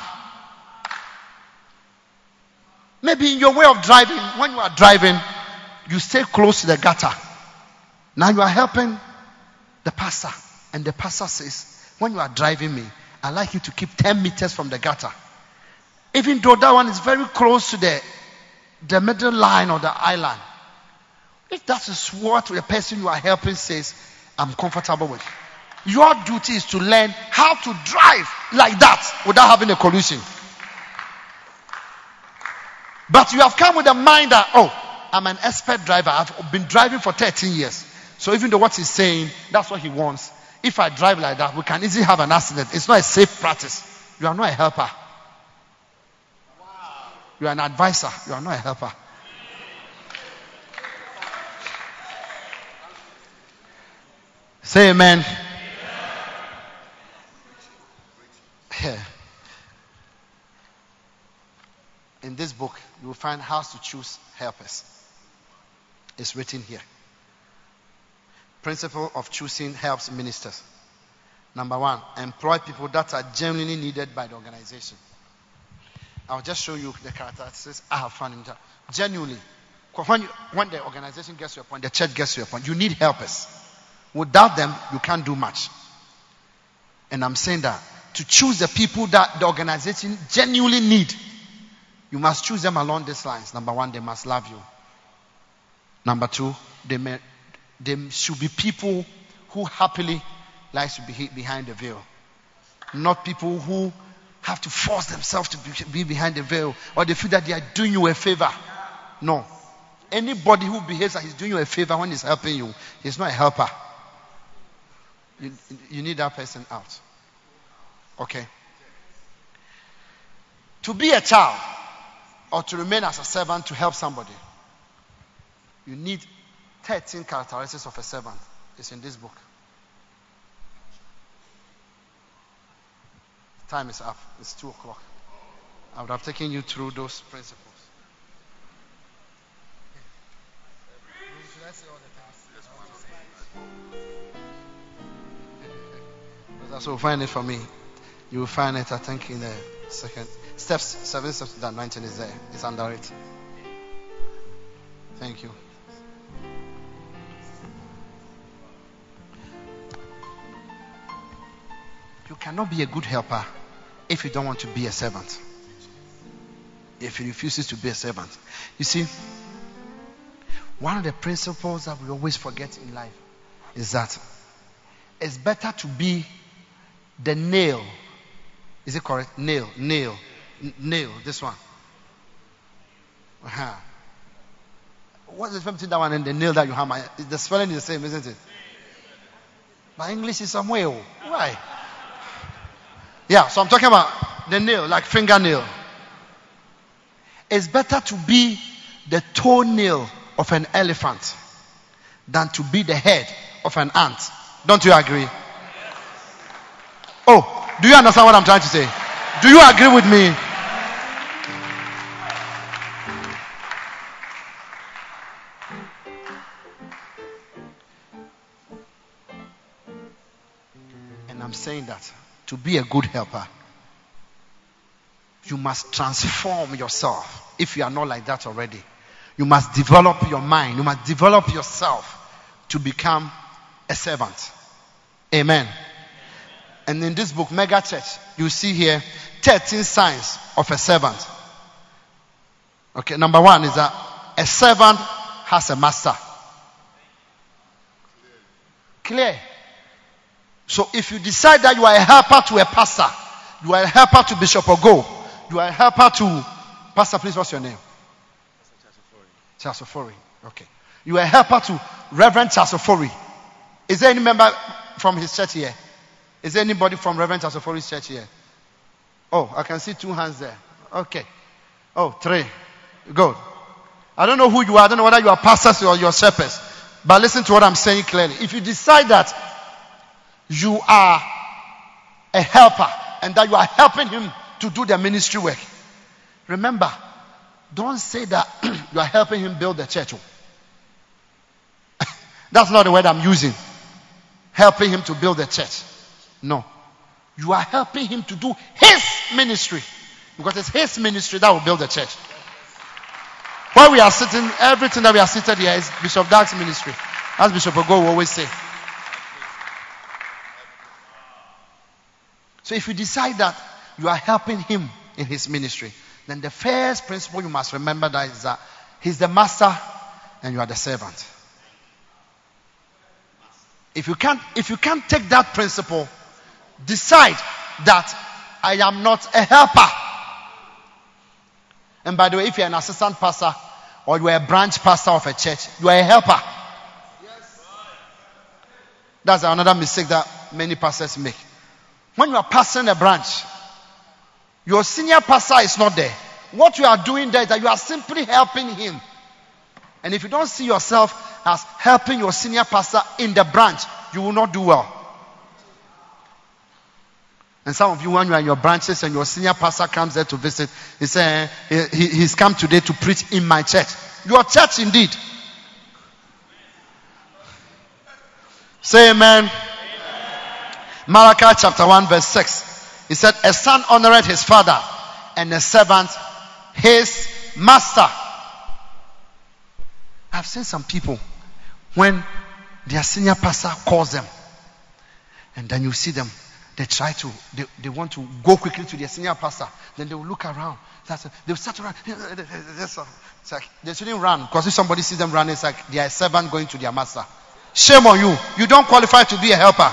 Maybe in your way of driving, when you are driving, you stay close to the gutter now you are helping the pastor, and the pastor says, When you are driving me, I like you to keep 10 meters from the gutter. Even though that one is very close to the, the middle line or the island. If that is what the person you are helping says, I'm comfortable with. Your duty is to learn how to drive like that without having a collision. But you have come with a mind that, oh, I'm an expert driver. I've been driving for 13 years. So even though what he's saying, that's what he wants. If I drive like that, we can easily have an accident. It's not a safe practice. You are not a helper. You are an advisor. You are not a helper. Say amen. amen. In this book, you will find how to choose helpers. It's written here principle of choosing helps ministers. Number one, employ people that are genuinely needed by the organization. I'll just show you the characteristics I have found in that. Genuinely. When, you, when the organization gets to a point, the church gets to a point, you need helpers. Without them, you can't do much. And I'm saying that to choose the people that the organization genuinely need, you must choose them along these lines. Number one, they must love you. Number two, they may there should be people who happily like to be behind the veil. Not people who have to force themselves to be behind the veil or they feel that they are doing you a favor. No. Anybody who behaves like he's doing you a favor when he's helping you, he's not a helper. You, you need that person out. Okay? To be a child or to remain as a servant to help somebody, you need 13 characteristics of a servant is in this book. Time is up. It's 2 o'clock. I would have taken you through those principles. So find it for me. You will find it, I think, in the second steps, seven steps to the anointing is there. It's under it. Thank you. You cannot be a good helper if you don't want to be a servant. if he refuses to be a servant. You see, one of the principles that we always forget in life is that it's better to be the nail. Is it correct? Nail, nail, n- nail. This one. Uh-huh. What's the difference between that one and the nail that you hammer? The spelling is the same, isn't it? My English is somewhere. oh. Why? Yeah, so I'm talking about the nail, like fingernail. It's better to be the toenail of an elephant than to be the head of an ant. Don't you agree? Oh, do you understand what I'm trying to say? Do you agree with me? And I'm saying that to be a good helper, you must transform yourself if you are not like that already. You must develop your mind. You must develop yourself to become a servant. Amen. And in this book, Mega Church, you see here 13 signs of a servant. Okay, number one is that a servant has a master. Clear. So if you decide that you are a helper to a pastor, you are a helper to Bishop Ogo, you are a helper to Pastor, please, what's your name? Chasofori. Chasofori, okay. You are a helper to Reverend Chasofori. Is there any member from his church here? Is there anybody from Reverend Chasofori's church here? Oh, I can see two hands there. Okay. Oh, three. Good. I don't know who you are. I don't know whether you are pastors or you're shepherds. But listen to what I'm saying clearly. If you decide that you are a helper and that you are helping him to do the ministry work, remember, don't say that you are helping him build the church. That's not the word I'm using. Helping him to build the church. No. You are helping him to do his ministry. Because it's his ministry that will build the church. While we are sitting, everything that we are seated here is Bishop Dag's ministry. As Bishop Ogo will always say. So if you decide that you are helping him in his ministry, then the first principle you must remember that is that he's the master and you are the servant. If you can't, if you can't take that principle, decide that I am not a helper. And by the way, if you're an assistant pastor or you are a branch pastor of a church, you are a helper. That's another mistake that many pastors make. When you are passing a branch, your senior pastor is not there. What you are doing there is that you are simply helping him. And if you don't see yourself as helping your senior pastor in the branch, you will not do well. And some of you, when you are in your branches and your senior pastor comes there to visit, he says, he, he- he's come today to preach in my church. Your church indeed. Say amen. Malachi chapter 1 verse 6. He said, a son honored his father and a servant his master. I've seen some people when their senior pastor calls them and then you see them they try to they, they want to go quickly to their senior pastor. Then they will look around. That's they will start to run. It's like they shouldn't run because if somebody sees them running it's like they are a servant going to their master. Shame on you. You don't qualify to be a helper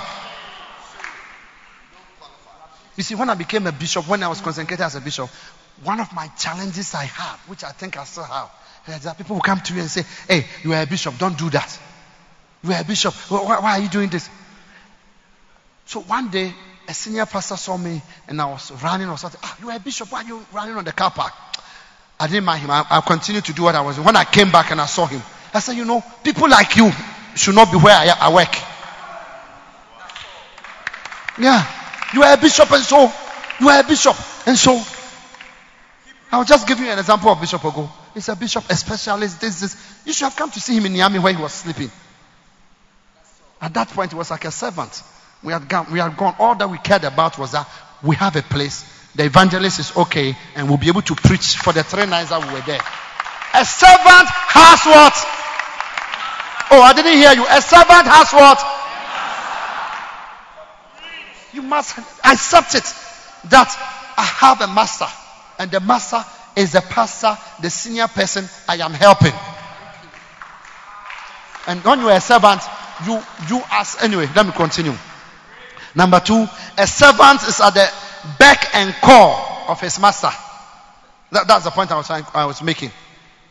you see when i became a bishop when i was consecrated as a bishop one of my challenges i had which i think i still have is that people will come to you and say hey you are a bishop don't do that you are a bishop why, why are you doing this so one day, a senior pastor saw me and I was running or something. Ah, you are a bishop. Why are you running on the car park? I didn't mind him. I, I continued to do what I was doing. When I came back and I saw him, I said, you know, people like you should not be where I, I work. Yeah. You are a bishop and so, you are a bishop and so. I'll just give you an example of Bishop Ogo. He's a bishop, a specialist, this, this. You should have come to see him in Niamey where he was sleeping. At that point, he was like a servant. We had gone, we had gone. All that we cared about was that we have a place. The evangelist is okay, and we'll be able to preach for the three nights that we were there. A servant has what? Oh, I didn't hear you. A servant has what? You must accept it that I have a master, and the master is the pastor, the senior person I am helping. And when you are a servant, you you ask anyway. Let me continue. Number two, a servant is at the beck and call of his master. That, that's the point I was trying, I was making.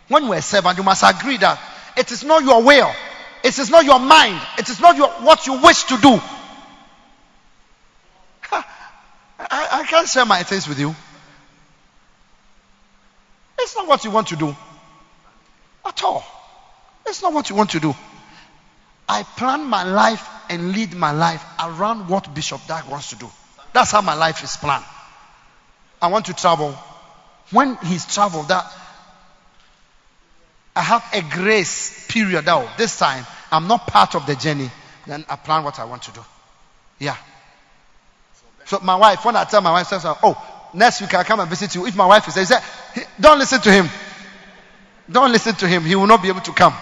When you are a servant, you must agree that it is not your will, it is not your mind, it is not your what you wish to do. Ha, I, I can't share my things with you. It's not what you want to do at all. It's not what you want to do. I plan my life and lead my life around what Bishop Dag wants to do. That's how my life is planned. I want to travel. When he's traveled, that I have a grace period. Now, this time I'm not part of the journey. Then I plan what I want to do. Yeah. So my wife, when I tell my wife, says, "Oh, next week I come and visit you." If my wife is there, say, "Don't listen to him. Don't listen to him. He will not be able to come."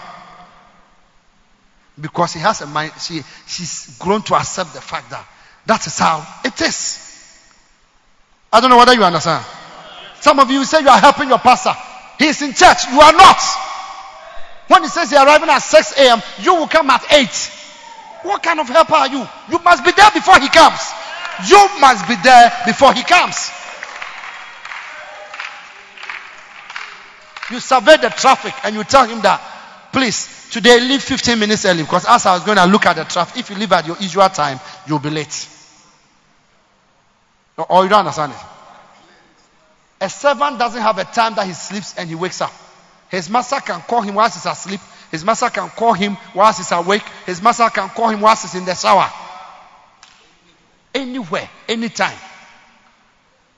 because he has a mind she she's grown to accept the fact that that is how it is i don't know whether you understand some of you say you are helping your pastor he is in church you are not when he says he's arriving at 6 a.m you will come at 8 what kind of helper are you you must be there before he comes you must be there before he comes you survey the traffic and you tell him that please Today, leave 15 minutes early because as I was going to look at the traffic, if you leave at your usual time, you'll be late. Or oh, you don't understand it. A servant doesn't have a time that he sleeps and he wakes up. His master can call him whilst he's asleep. His master can call him whilst he's awake. His master can call him whilst he's in the shower. Anywhere, anytime.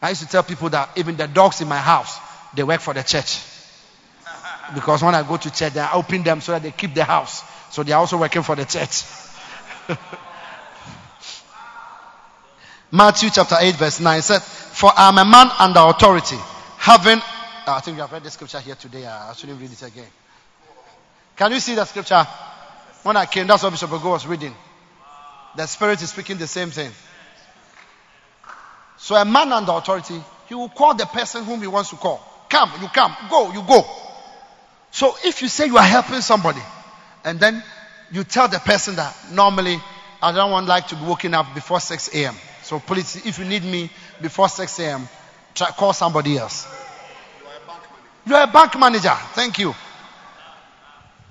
I used to tell people that even the dogs in my house, they work for the church. Because when I go to church, I open them so that they keep the house. So they are also working for the church. Matthew chapter 8, verse 9 said, For I am a man under authority, having. Uh, I think you have read the scripture here today. Uh, I shouldn't read it again. Can you see the scripture? When I came, that's what Bishop Ogo was reading. The Spirit is speaking the same thing. So a man under authority, he will call the person whom he wants to call. Come, you come. Go, you go. So if you say you are helping somebody, and then you tell the person that normally I don't want like to be waking up before 6 a.m. So please, if you need me before 6 a.m., try, call somebody else. You are a bank manager. Thank you.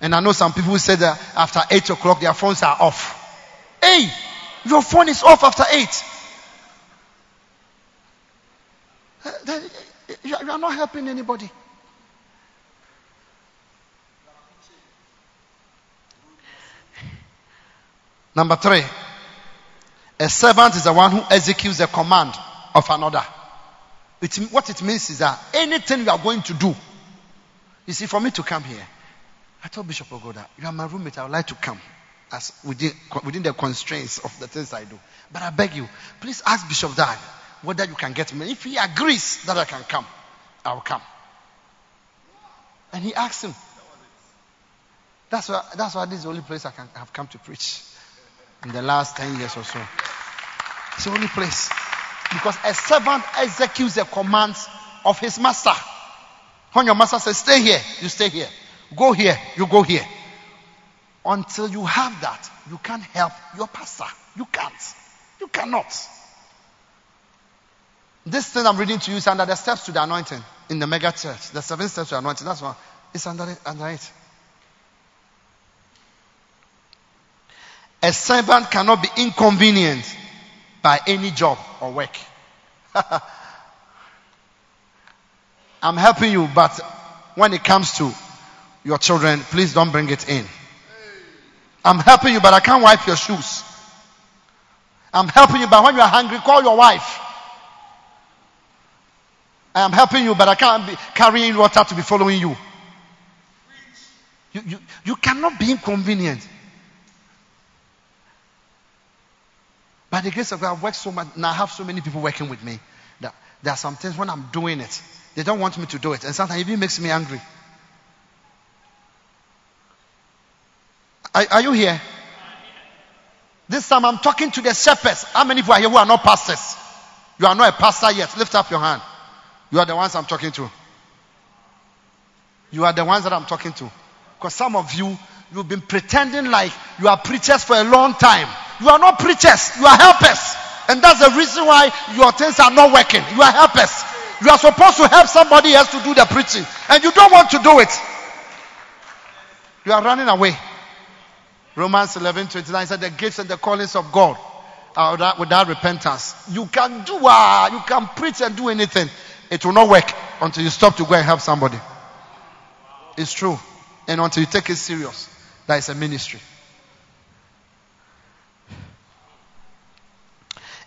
And I know some people say that after 8 o'clock their phones are off. Hey, your phone is off after 8. Uh, you are not helping anybody. Number three, a servant is the one who executes the command of another. It, what it means is that anything you are going to do, you see, for me to come here, I told Bishop Ogoda, you are my roommate, I would like to come as within, within the constraints of the things I do. But I beg you, please ask Bishop Dag whether you can get me. If he agrees that I can come, I will come. And he asked him. That's why, that's why this is the only place I can have come to preach in the last 10 years or so. It's the only place. Because a servant executes the commands of his master. When your master says, stay here, you stay here. Go here, you go here. Until you have that, you can't help your pastor. You can't. You cannot. This thing I'm reading to you is under the steps to the anointing in the mega church. The seven steps to the anointing. That's one. It's under it. Under it. A servant cannot be inconvenienced by any job or work. I'm helping you, but when it comes to your children, please don't bring it in. I'm helping you, but I can't wipe your shoes. I'm helping you, but when you are hungry, call your wife. I am helping you, but I can't be carrying water to be following you. You, you, you cannot be inconvenient. By the grace of God, I've worked so much. Now I have so many people working with me that there are some things when I'm doing it, they don't want me to do it. And sometimes it even makes me angry. Are, are you here? This time I'm talking to the shepherds. How many people are here who are not pastors? You are not a pastor yet. Lift up your hand. You are the ones I'm talking to. You are the ones that I'm talking to. Because some of you, you've been pretending like you are preachers for a long time. You are not preachers, you are helpers. And that's the reason why your things are not working. You are helpers. You are supposed to help somebody else to do the preaching, and you don't want to do it. You are running away. Romans 11 29 said, The gifts and the callings of God are without, repentance. You can do, uh, you can preach and do anything. It will not work until you stop to go and help somebody. It's true. And until you take it serious, that is a ministry.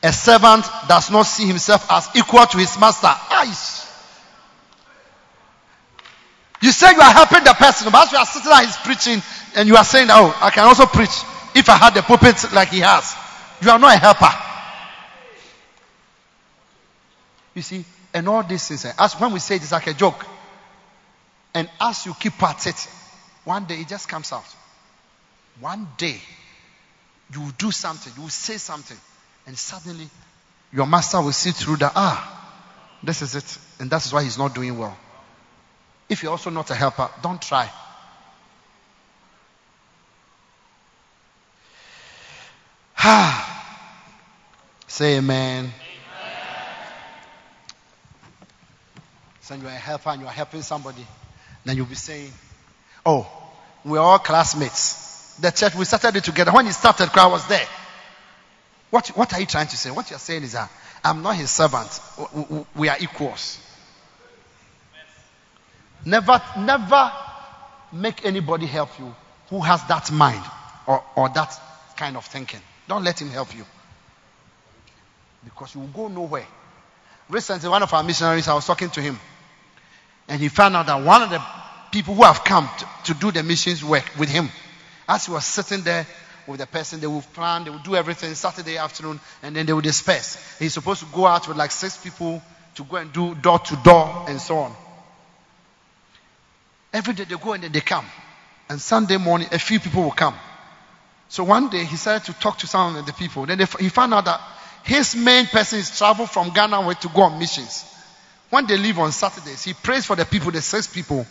A servant does not see himself as equal to his master. Eyes. You say you are helping the person, but as you are sitting there, he's preaching, and you are saying, Oh, I can also preach if I had the pulpit like he has. You are not a helper. You see, and all these things, eh, as when we say it, it's like a joke. And as you keep at it, one day it just comes out. One day, you will do something, you will say something, and suddenly your master will see through that. Ah, this is it. And that is why he's not doing well. If you're also not a helper, don't try. Ha! Say amen. So you are a helper and you are helping somebody. Then you'll be saying, Oh, we're all classmates. The church, we started it together. When he started, I was there. What, what are you trying to say? What you're saying is that I'm not his servant. We are equals. Never, never make anybody help you who has that mind or, or that kind of thinking. Don't let him help you. Because you will go nowhere. Recently, one of our missionaries, I was talking to him, and he found out that one of the people who have come to, to do the missions work with him, as he was sitting there with the person, they would plan, they would do everything Saturday afternoon, and then they would disperse. He's supposed to go out with like six people to go and do door to door and so on. Every day they go and then they come. And Sunday morning, a few people will come. So one day he started to talk to some of the people. Then they, he found out that his main person is travel from Ghana to go on missions. When they leave on Saturdays, he prays for the people, the six people.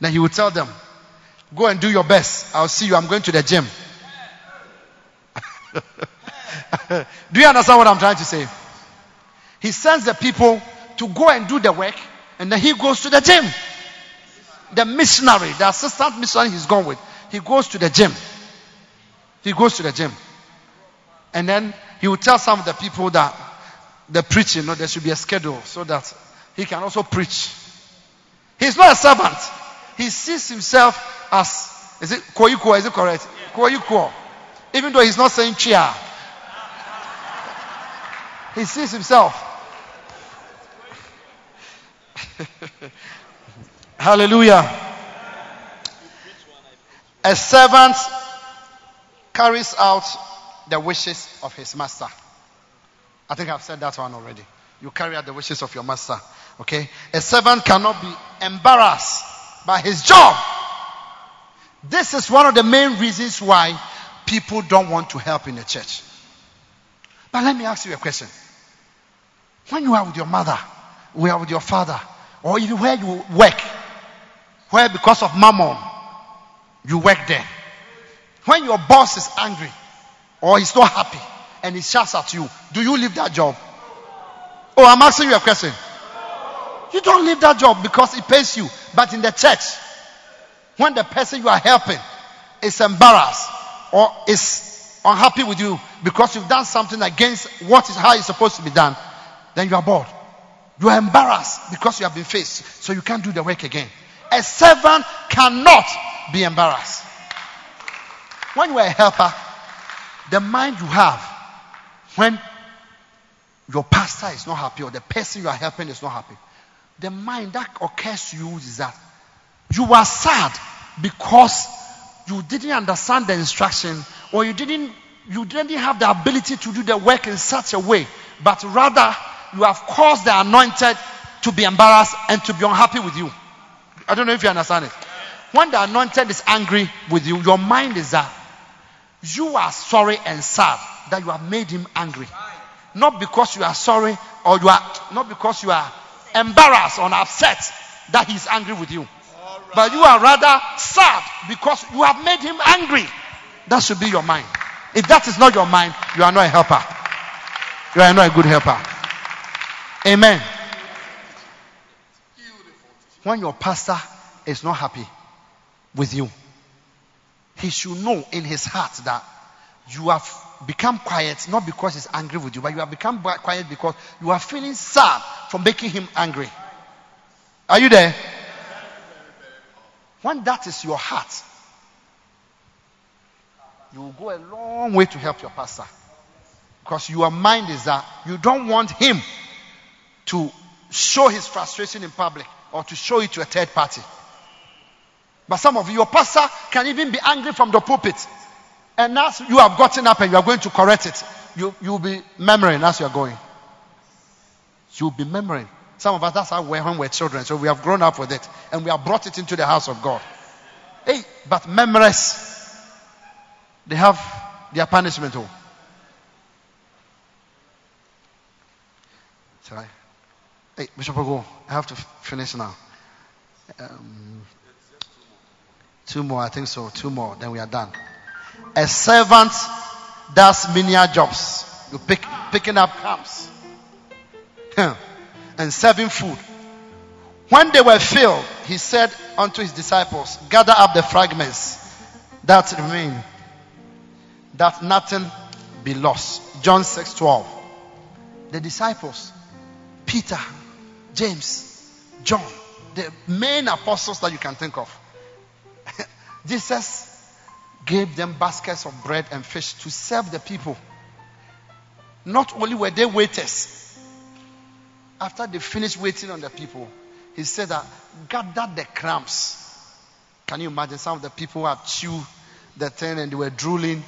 Then he will tell them, Go and do your best. I'll see you. I'm going to the gym. do you understand what I'm trying to say? He sends the people to go and do the work, and then he goes to the gym the missionary, the assistant missionary he's gone with, he goes to the gym. He goes to the gym. And then he will tell some of the people that the preaching, you know, there should be a schedule so that he can also preach. He's not a servant. He sees himself as, is it koiko? Is it correct? Koiko. Even though he's not saying chia. He sees himself. Hallelujah. A servant carries out the wishes of his master. I think I've said that one already. You carry out the wishes of your master. Okay? A servant cannot be embarrassed by his job. This is one of the main reasons why people don't want to help in the church. But let me ask you a question. When you are with your mother, we are with your father, or even where you work, where because of mammon you work there. When your boss is angry or he's not happy and he shouts at you, do you leave that job? Oh, I'm asking you a question. You don't leave that job because it pays you. But in the church, when the person you are helping is embarrassed or is unhappy with you because you've done something against what is how it's supposed to be done, then you are bored. You are embarrassed because you have been faced, so you can't do the work again. A servant cannot be embarrassed. When you are a helper, the mind you have when your pastor is not happy or the person you are helping is not happy, the mind that occurs to you is that you are sad because you didn't understand the instruction or you didn't you didn't have the ability to do the work in such a way, but rather you have caused the anointed to be embarrassed and to be unhappy with you. I don't know if you understand it. When the anointed is angry with you, your mind is that you are sorry and sad that you have made him angry. Not because you are sorry or you are not because you are embarrassed or upset that he's angry with you. But you are rather sad because you have made him angry. That should be your mind. If that is not your mind, you are not a helper. You are not a good helper. Amen. When your pastor is not happy with you, he should know in his heart that you have become quiet not because he's angry with you, but you have become quiet because you are feeling sad for making him angry. Are you there? When that is your heart, you will go a long way to help your pastor. Because your mind is that you don't want him to show his frustration in public or to show it to a third party. But some of you, your pastor can even be angry from the pulpit. And as you have gotten up and you are going to correct it, you, you'll be murmuring as you are going. You'll be murmuring. Some of us, that's how we're when we're children. So we have grown up with it and we have brought it into the house of God. Hey, but memories, they have their punishment. Oh. Sorry. Hey, Bishop Ogo, I have to finish now. Um, two more, I think so. Two more, then we are done. A servant does menial jobs. You pick, picking up crumbs and serving food. When they were filled, he said unto his disciples, Gather up the fragments that remain, that nothing be lost. John 6 12. The disciples, Peter, James, John, the main apostles that you can think of. Jesus gave them baskets of bread and fish to serve the people. Not only were they waiters, after they finished waiting on the people, he said that gather the crumbs. Can you imagine some of the people have chewed the thing and they were drooling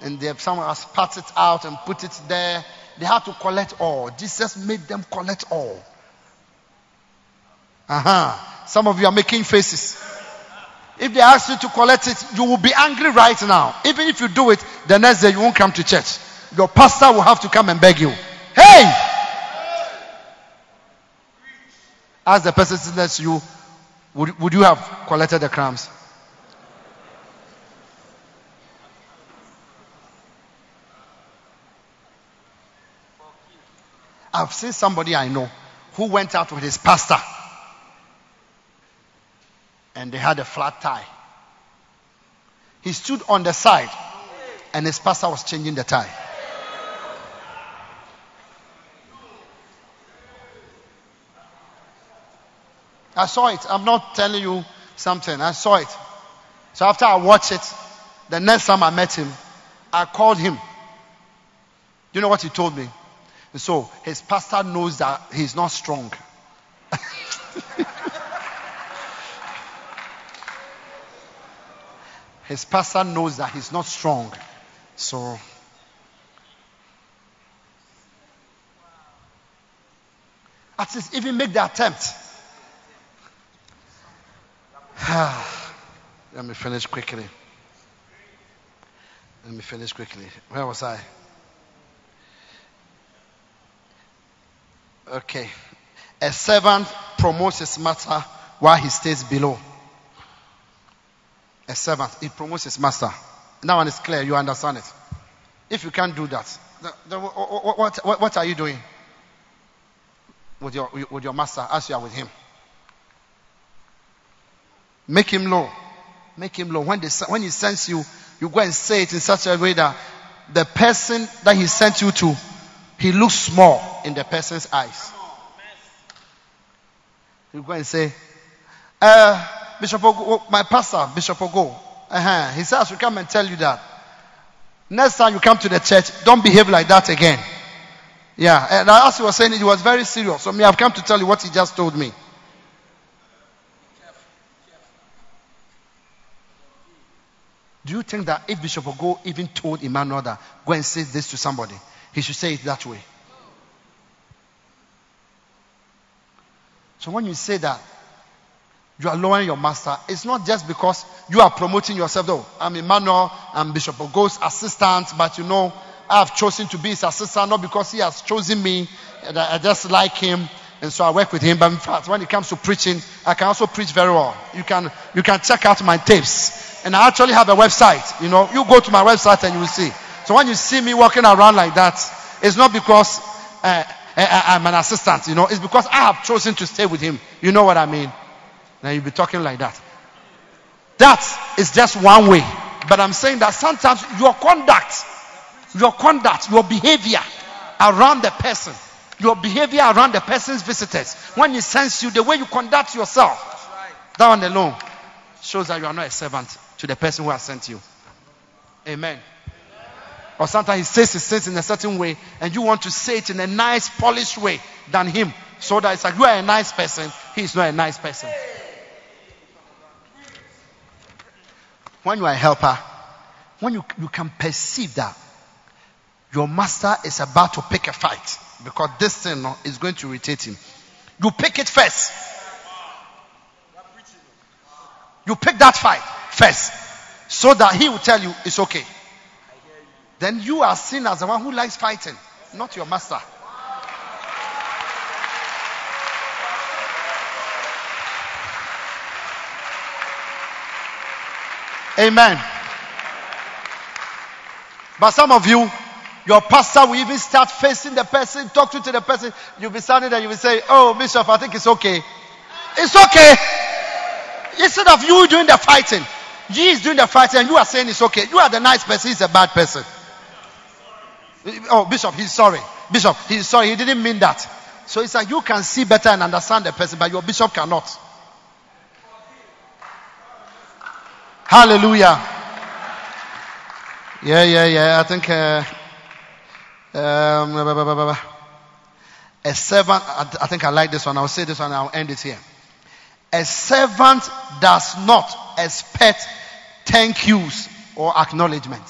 and they, have, someone has spat it out and put it there. They had to collect all. Jesus made them collect all. Uh-huh. Some of you are making faces. If they ask you to collect it, you will be angry right now. Even if you do it, the next day you won't come to church. Your pastor will have to come and beg you. Hey! Ask the person sitting next to you, would, would you have collected the crumbs? I've seen somebody I know who went out with his pastor and they had a flat tie. He stood on the side and his pastor was changing the tie. I saw it. I'm not telling you something. I saw it. So after I watched it, the next time I met him, I called him. You know what he told me? So his pastor knows that he's not strong. his pastor knows that he's not strong. So at least even make the attempt. Let me finish quickly. Let me finish quickly. Where was I? Okay. A servant promotes his master while he stays below. A servant, he promotes his master. That one is clear. You understand it. If you can't do that, what, what, what, are you doing with your, with your master as you are with him? Make him low. Make him low. When, they, when he sends you, you go and say it in such a way that the person that he sent you to, he looks small in the person's eyes. You go and say, uh, Bishop Ogo, my pastor, Bishop Ogo, uh-huh. he says to come and tell you that. Next time you come to the church, don't behave like that again. Yeah, and as he was saying, it was very serious. So me, I've come to tell you what he just told me. Do you think that if Bishop Ogo even told Emmanuel that go and say this to somebody, he should say it that way? So when you say that you are lowering your master, it's not just because you are promoting yourself though. I'm Emmanuel, I'm Bishop Ogo's assistant, but you know, I have chosen to be his assistant not because he has chosen me, I just like him. And so I work with him. But in fact, when it comes to preaching, I can also preach very well. You can you can check out my tapes. And I actually have a website. You know, you go to my website and you will see. So when you see me walking around like that, it's not because uh, I'm an assistant. You know, it's because I have chosen to stay with him. You know what I mean? Now you'll be talking like that. That is just one way. But I'm saying that sometimes your conduct, your conduct, your behavior around the person, your behavior around the person's visitors, when he sends you, the way you conduct yourself, that one alone shows that you are not a servant to the person who has sent you. Amen. Or sometimes he says his things in a certain way, and you want to say it in a nice, polished way than him. So that it's like you are a nice person, he is not a nice person. When you are a helper, when you, you can perceive that your master is about to pick a fight because this thing is going to irritate him, you pick it first. You pick that fight first so that he will tell you it's okay. Then you are seen as the one who likes fighting, not your master. Amen. But some of you, your pastor will even start facing the person, talk to the person. You'll be standing there, you will say, Oh, Bishop, I think it's okay. It's okay. Instead of you doing the fighting, he is doing the fighting and you are saying it's okay. You are the nice person, he's a bad person. Oh, Bishop, he's sorry. Bishop, he's sorry. He didn't mean that. So it's like you can see better and understand the person, but your bishop cannot. Hallelujah. Yeah, yeah, yeah. I think uh, um, a servant. I think I like this one. I'll say this one. And I'll end it here. A servant does not expect thank yous or acknowledgement.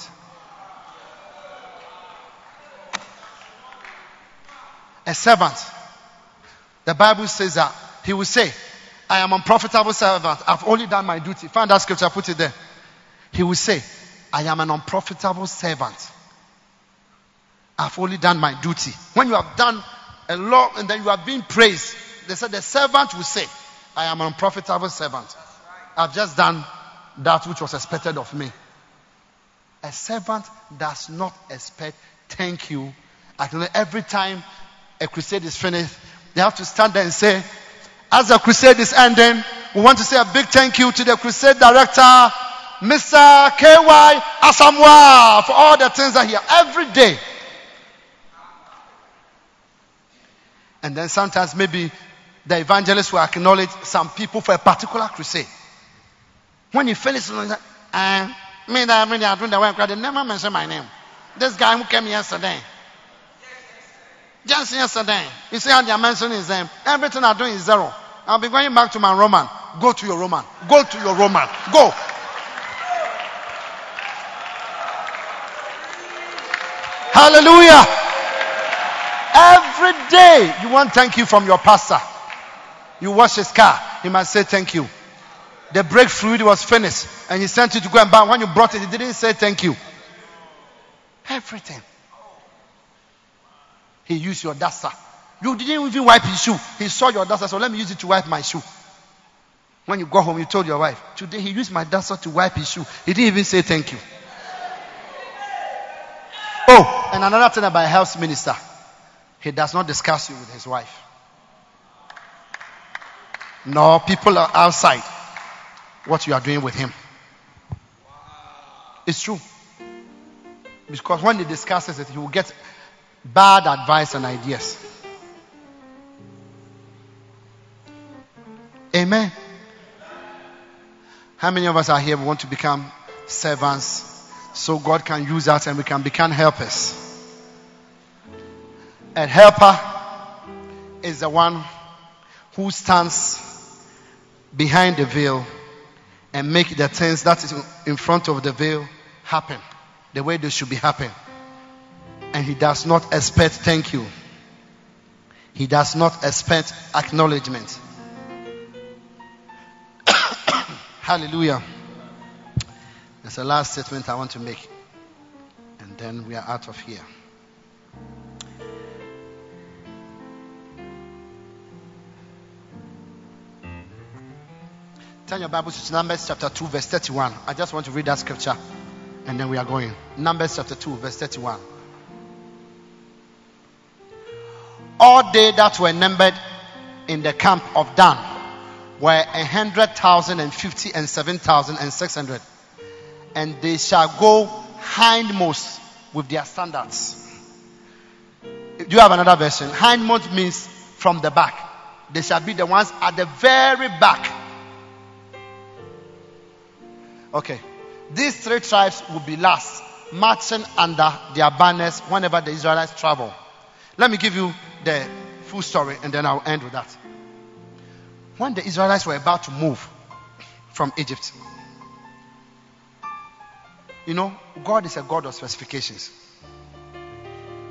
A servant. The Bible says that he will say, I am an unprofitable servant. I've only done my duty. Find that scripture, put it there. He will say, I am an unprofitable servant. I've only done my duty. When you have done a lot and then you have been praised, they said the servant will say, I am an unprofitable servant. I've just done that which was expected of me. A servant does not expect thank you. Every time a crusade is finished, they have to stand there and say, as the crusade is ending, we want to say a big thank you to the crusade director, Mr. KY Asamoah, for all the things that he every day. And then sometimes maybe the evangelist will acknowledge some people for a particular crusade. When you finish, uh, me that really are doing the work, they never mention my name. This guy who came yesterday. Just yesterday. You see how they are mentioning name. Everything I'm doing is zero. I'll be going back to my Roman. Go to your Roman. Go to your Roman. Go. Hallelujah. Every day you want thank you from your pastor. You wash his car. He must say thank you. The brake fluid was finished and he sent you to go and buy. When you brought it, he didn't say thank you. Everything. He used your duster. You didn't even wipe his shoe. He saw your duster, so let me use it to wipe my shoe. When you go home, you told your wife, Today he used my duster to wipe his shoe. He didn't even say thank you. Oh, and another thing about a helps minister, he does not discuss you with his wife. No, people are outside what you are doing with him. It's true. Because when he discusses it, he will get bad advice and ideas. Amen. How many of us are here? Want to become servants so God can use us and we can become helpers. A helper is the one who stands behind the veil and make the things that is in front of the veil happen the way they should be happen and he does not expect thank you. He does not expect acknowledgement. Hallelujah. That's the last statement I want to make. And then we are out of here. Turn your Bibles to Numbers chapter 2, verse 31. I just want to read that scripture and then we are going. Numbers chapter 2, verse 31. All they that were numbered in the camp of Dan were a hundred thousand and fifty and seven thousand and six hundred. And they shall go hindmost with their standards. Do you have another version? Hindmost means from the back. They shall be the ones at the very back. Okay. These three tribes will be last, marching under their banners whenever the Israelites travel. Let me give you the full story and then I'll end with that. When the Israelites were about to move from Egypt, you know, God is a God of specifications.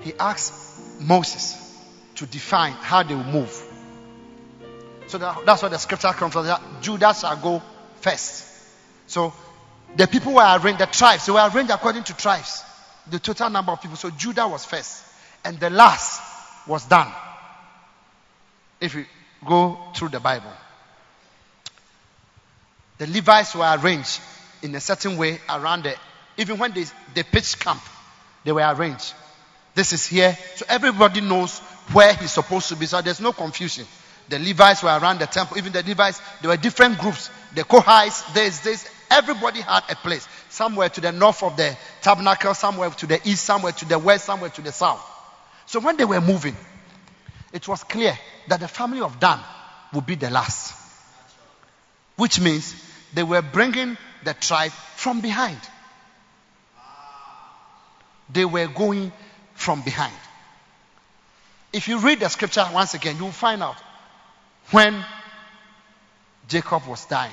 He asked Moses to define how they will move. So that, that's what the scripture comes from. That Judah shall go first. So the people were arranged, the tribes, they were arranged according to tribes. The total number of people. So Judah was first. And the last was Dan. If you go through the Bible, the Levites were arranged in a certain way around the, even when they, they pitched camp, they were arranged. This is here. So everybody knows where he's supposed to be. So there's no confusion. The Levites were around the temple. Even the Levites, there were different groups. The Kohathites, there's this. Everybody had a place. Somewhere to the north of the tabernacle, somewhere to the east, somewhere to the west, somewhere to the south. So when they were moving, it was clear that the family of Dan would be the last. Which means they were bringing the tribe from behind. They were going from behind. If you read the scripture once again, you will find out when Jacob was dying,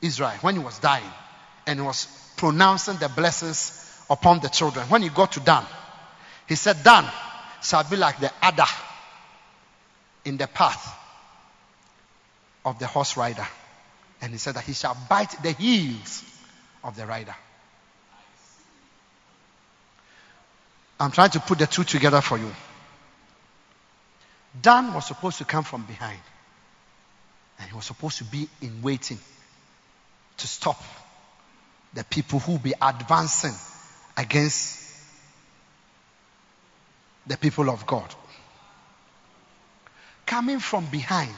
Israel, when he was dying, and was pronouncing the blessings upon the children, when he got to Dan, he said, Dan shall be like the adder in the path of the horse rider. And he said that he shall bite the heels of the rider. I'm trying to put the two together for you. Dan was supposed to come from behind. And he was supposed to be in waiting to stop the people who be advancing against the people of God. Coming from behind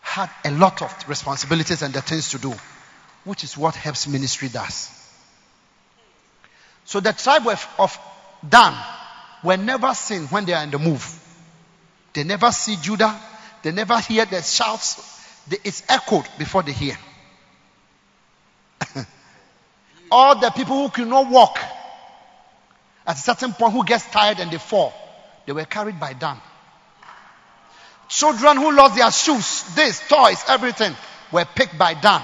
had a lot of responsibilities and the things to do, which is what helps ministry does. So the tribe of, Dan were never seen when they are in the move. They never see Judah. They never hear the shouts. It's echoed before they hear. All the people who could not walk at a certain point who gets tired and they fall, they were carried by Dan. Children who lost their shoes, this, toys, everything were picked by Dan.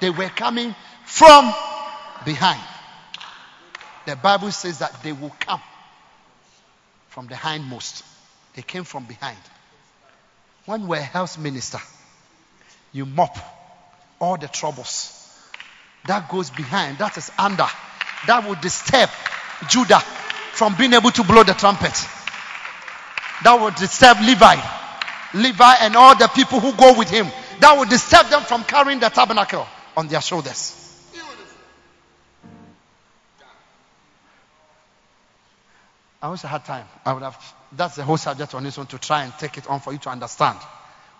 They were coming from behind. The Bible says that they will come from the hindmost. They came from behind. When we're helps minister, you mop all the troubles. That goes behind, that is under. That will disturb Judah from being able to blow the trumpet. That would disturb Levi. Levi and all the people who go with him. That would disturb them from carrying the tabernacle on their shoulders. I wish I had time. I would have. That's the whole subject on this one to try and take it on for you to understand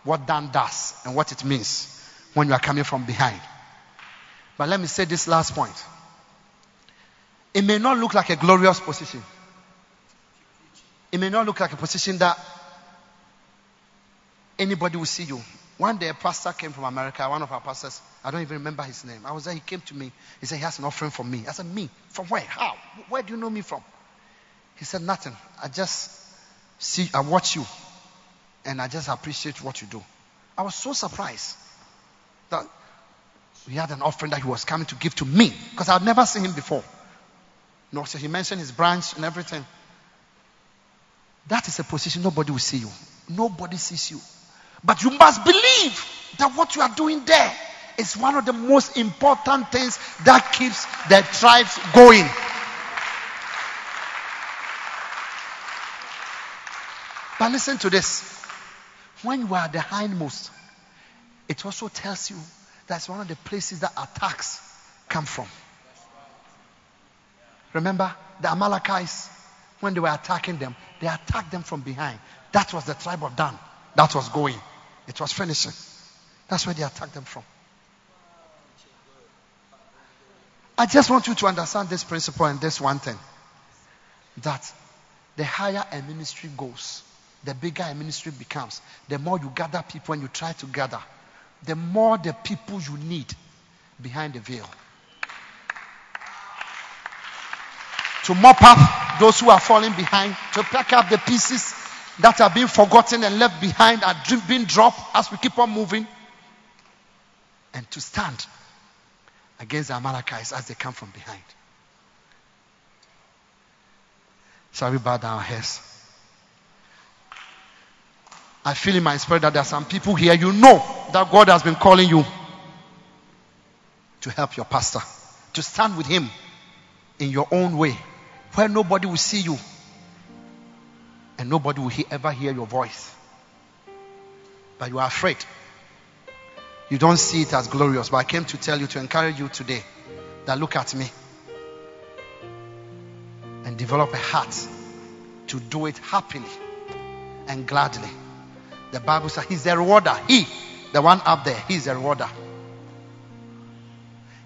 what Dan does and what it means when you are coming from behind. But let me say this last point. It may not look like a glorious position. It may not look like a position that anybody will see you. One day a pastor came from America, one of our pastors, I don't even remember his name. I was there, he came to me. He said he has an offering for me. I said, Me? From where? How? Where do you know me from? He said, Nothing. I just see, I watch you, and I just appreciate what you do. I was so surprised that he had an offering that he was coming to give to me because I'd never seen him before. No, so he mentioned his branch and everything. That is a position nobody will see you. Nobody sees you. But you must believe that what you are doing there is one of the most important things that keeps the tribes going. But listen to this. When you are the hindmost, it also tells you that's one of the places that attacks come from. Remember the Amalekites, when they were attacking them, they attacked them from behind. That was the tribe of Dan. That was going. It was finishing. That's where they attacked them from. I just want you to understand this principle and this one thing that the higher a ministry goes, the bigger a ministry becomes. The more you gather people and you try to gather, the more the people you need behind the veil. To mop up those who are falling behind, to pick up the pieces that are being forgotten and left behind are being dropped as we keep on moving, and to stand against the Amalekites as they come from behind. Shall we bow down our heads? I feel in my spirit that there are some people here, you know that God has been calling you to help your pastor, to stand with him in your own way, where nobody will see you and nobody will he- ever hear your voice. But you are afraid. You don't see it as glorious. But I came to tell you, to encourage you today, that look at me and develop a heart to do it happily and gladly. The Bible says he's the rewarder. He, the one up there, he's the rewarder.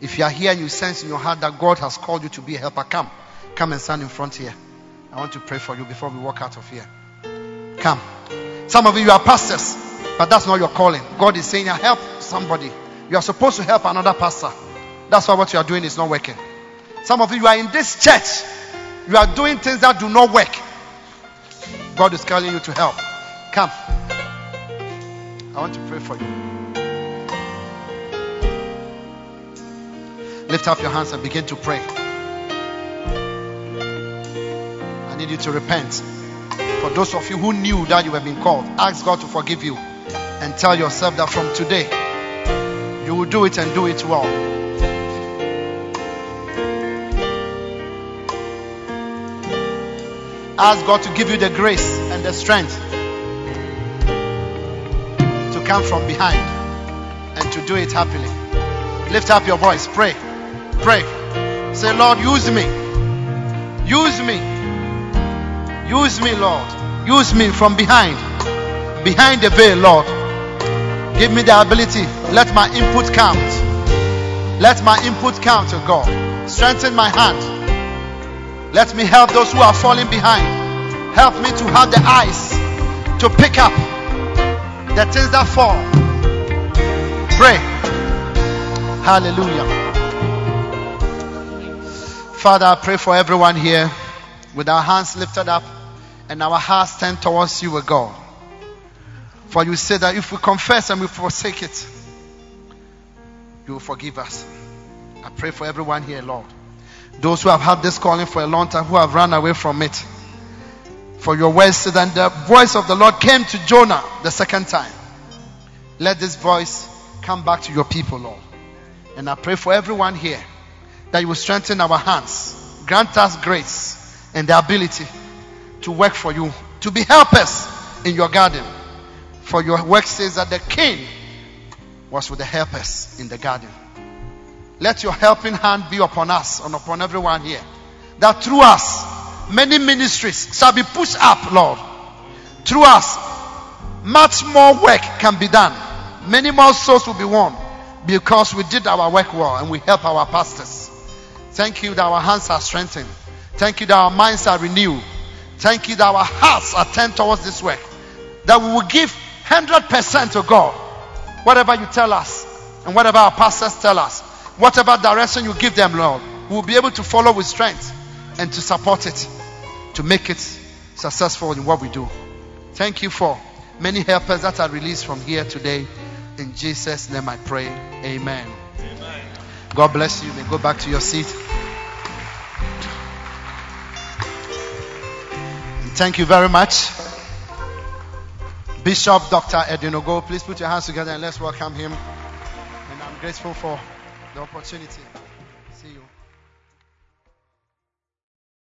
If you are here and you sense in your heart that God has called you to be a helper, come. Come and stand in front here. I want to pray for you before we walk out of here. Come. Some of you are pastors, but that's not your calling. God is saying, help somebody. You are supposed to help another pastor. That's why what you are doing is not working. Some of you are in this church. You are doing things that do not work. God is calling you to help. Come. I want to pray for you. Lift up your hands and begin to pray. Need you to repent. For those of you who knew that you have been called, ask God to forgive you and tell yourself that from today you will do it and do it well. Ask God to give you the grace and the strength to come from behind and to do it happily. Lift up your voice. Pray. Pray. Say, Lord, use me. Use me. Use me, Lord. Use me from behind. Behind the veil, Lord. Give me the ability. Let my input count. Let my input count, oh God. Strengthen my hand. Let me help those who are falling behind. Help me to have the eyes to pick up the things that fall. Pray. Hallelujah. Father, I pray for everyone here with our hands lifted up and our hearts turn towards you, O God. For you say that if we confess and we forsake it, you will forgive us. I pray for everyone here, Lord. Those who have had this calling for a long time, who have run away from it. For your word said, and the voice of the Lord came to Jonah the second time. Let this voice come back to your people, Lord. And I pray for everyone here that you will strengthen our hands, grant us grace and the ability to work for you, to be helpers in your garden. For your work says that the king was with the helpers in the garden. Let your helping hand be upon us and upon everyone here. That through us, many ministries shall be pushed up, Lord. Through us, much more work can be done. Many more souls will be won because we did our work well and we help our pastors. Thank you that our hands are strengthened. Thank you that our minds are renewed. Thank you that our hearts are turned towards this work. That we will give 100% to God. Whatever you tell us and whatever our pastors tell us, whatever direction you give them, Lord, we will be able to follow with strength and to support it, to make it successful in what we do. Thank you for many helpers that are released from here today. In Jesus' name I pray. Amen. Amen. God bless you. You may go back to your seat. Thank you very much. Bishop Dr. Edinogo, please put your hands together and let's welcome him. And I'm grateful for the opportunity.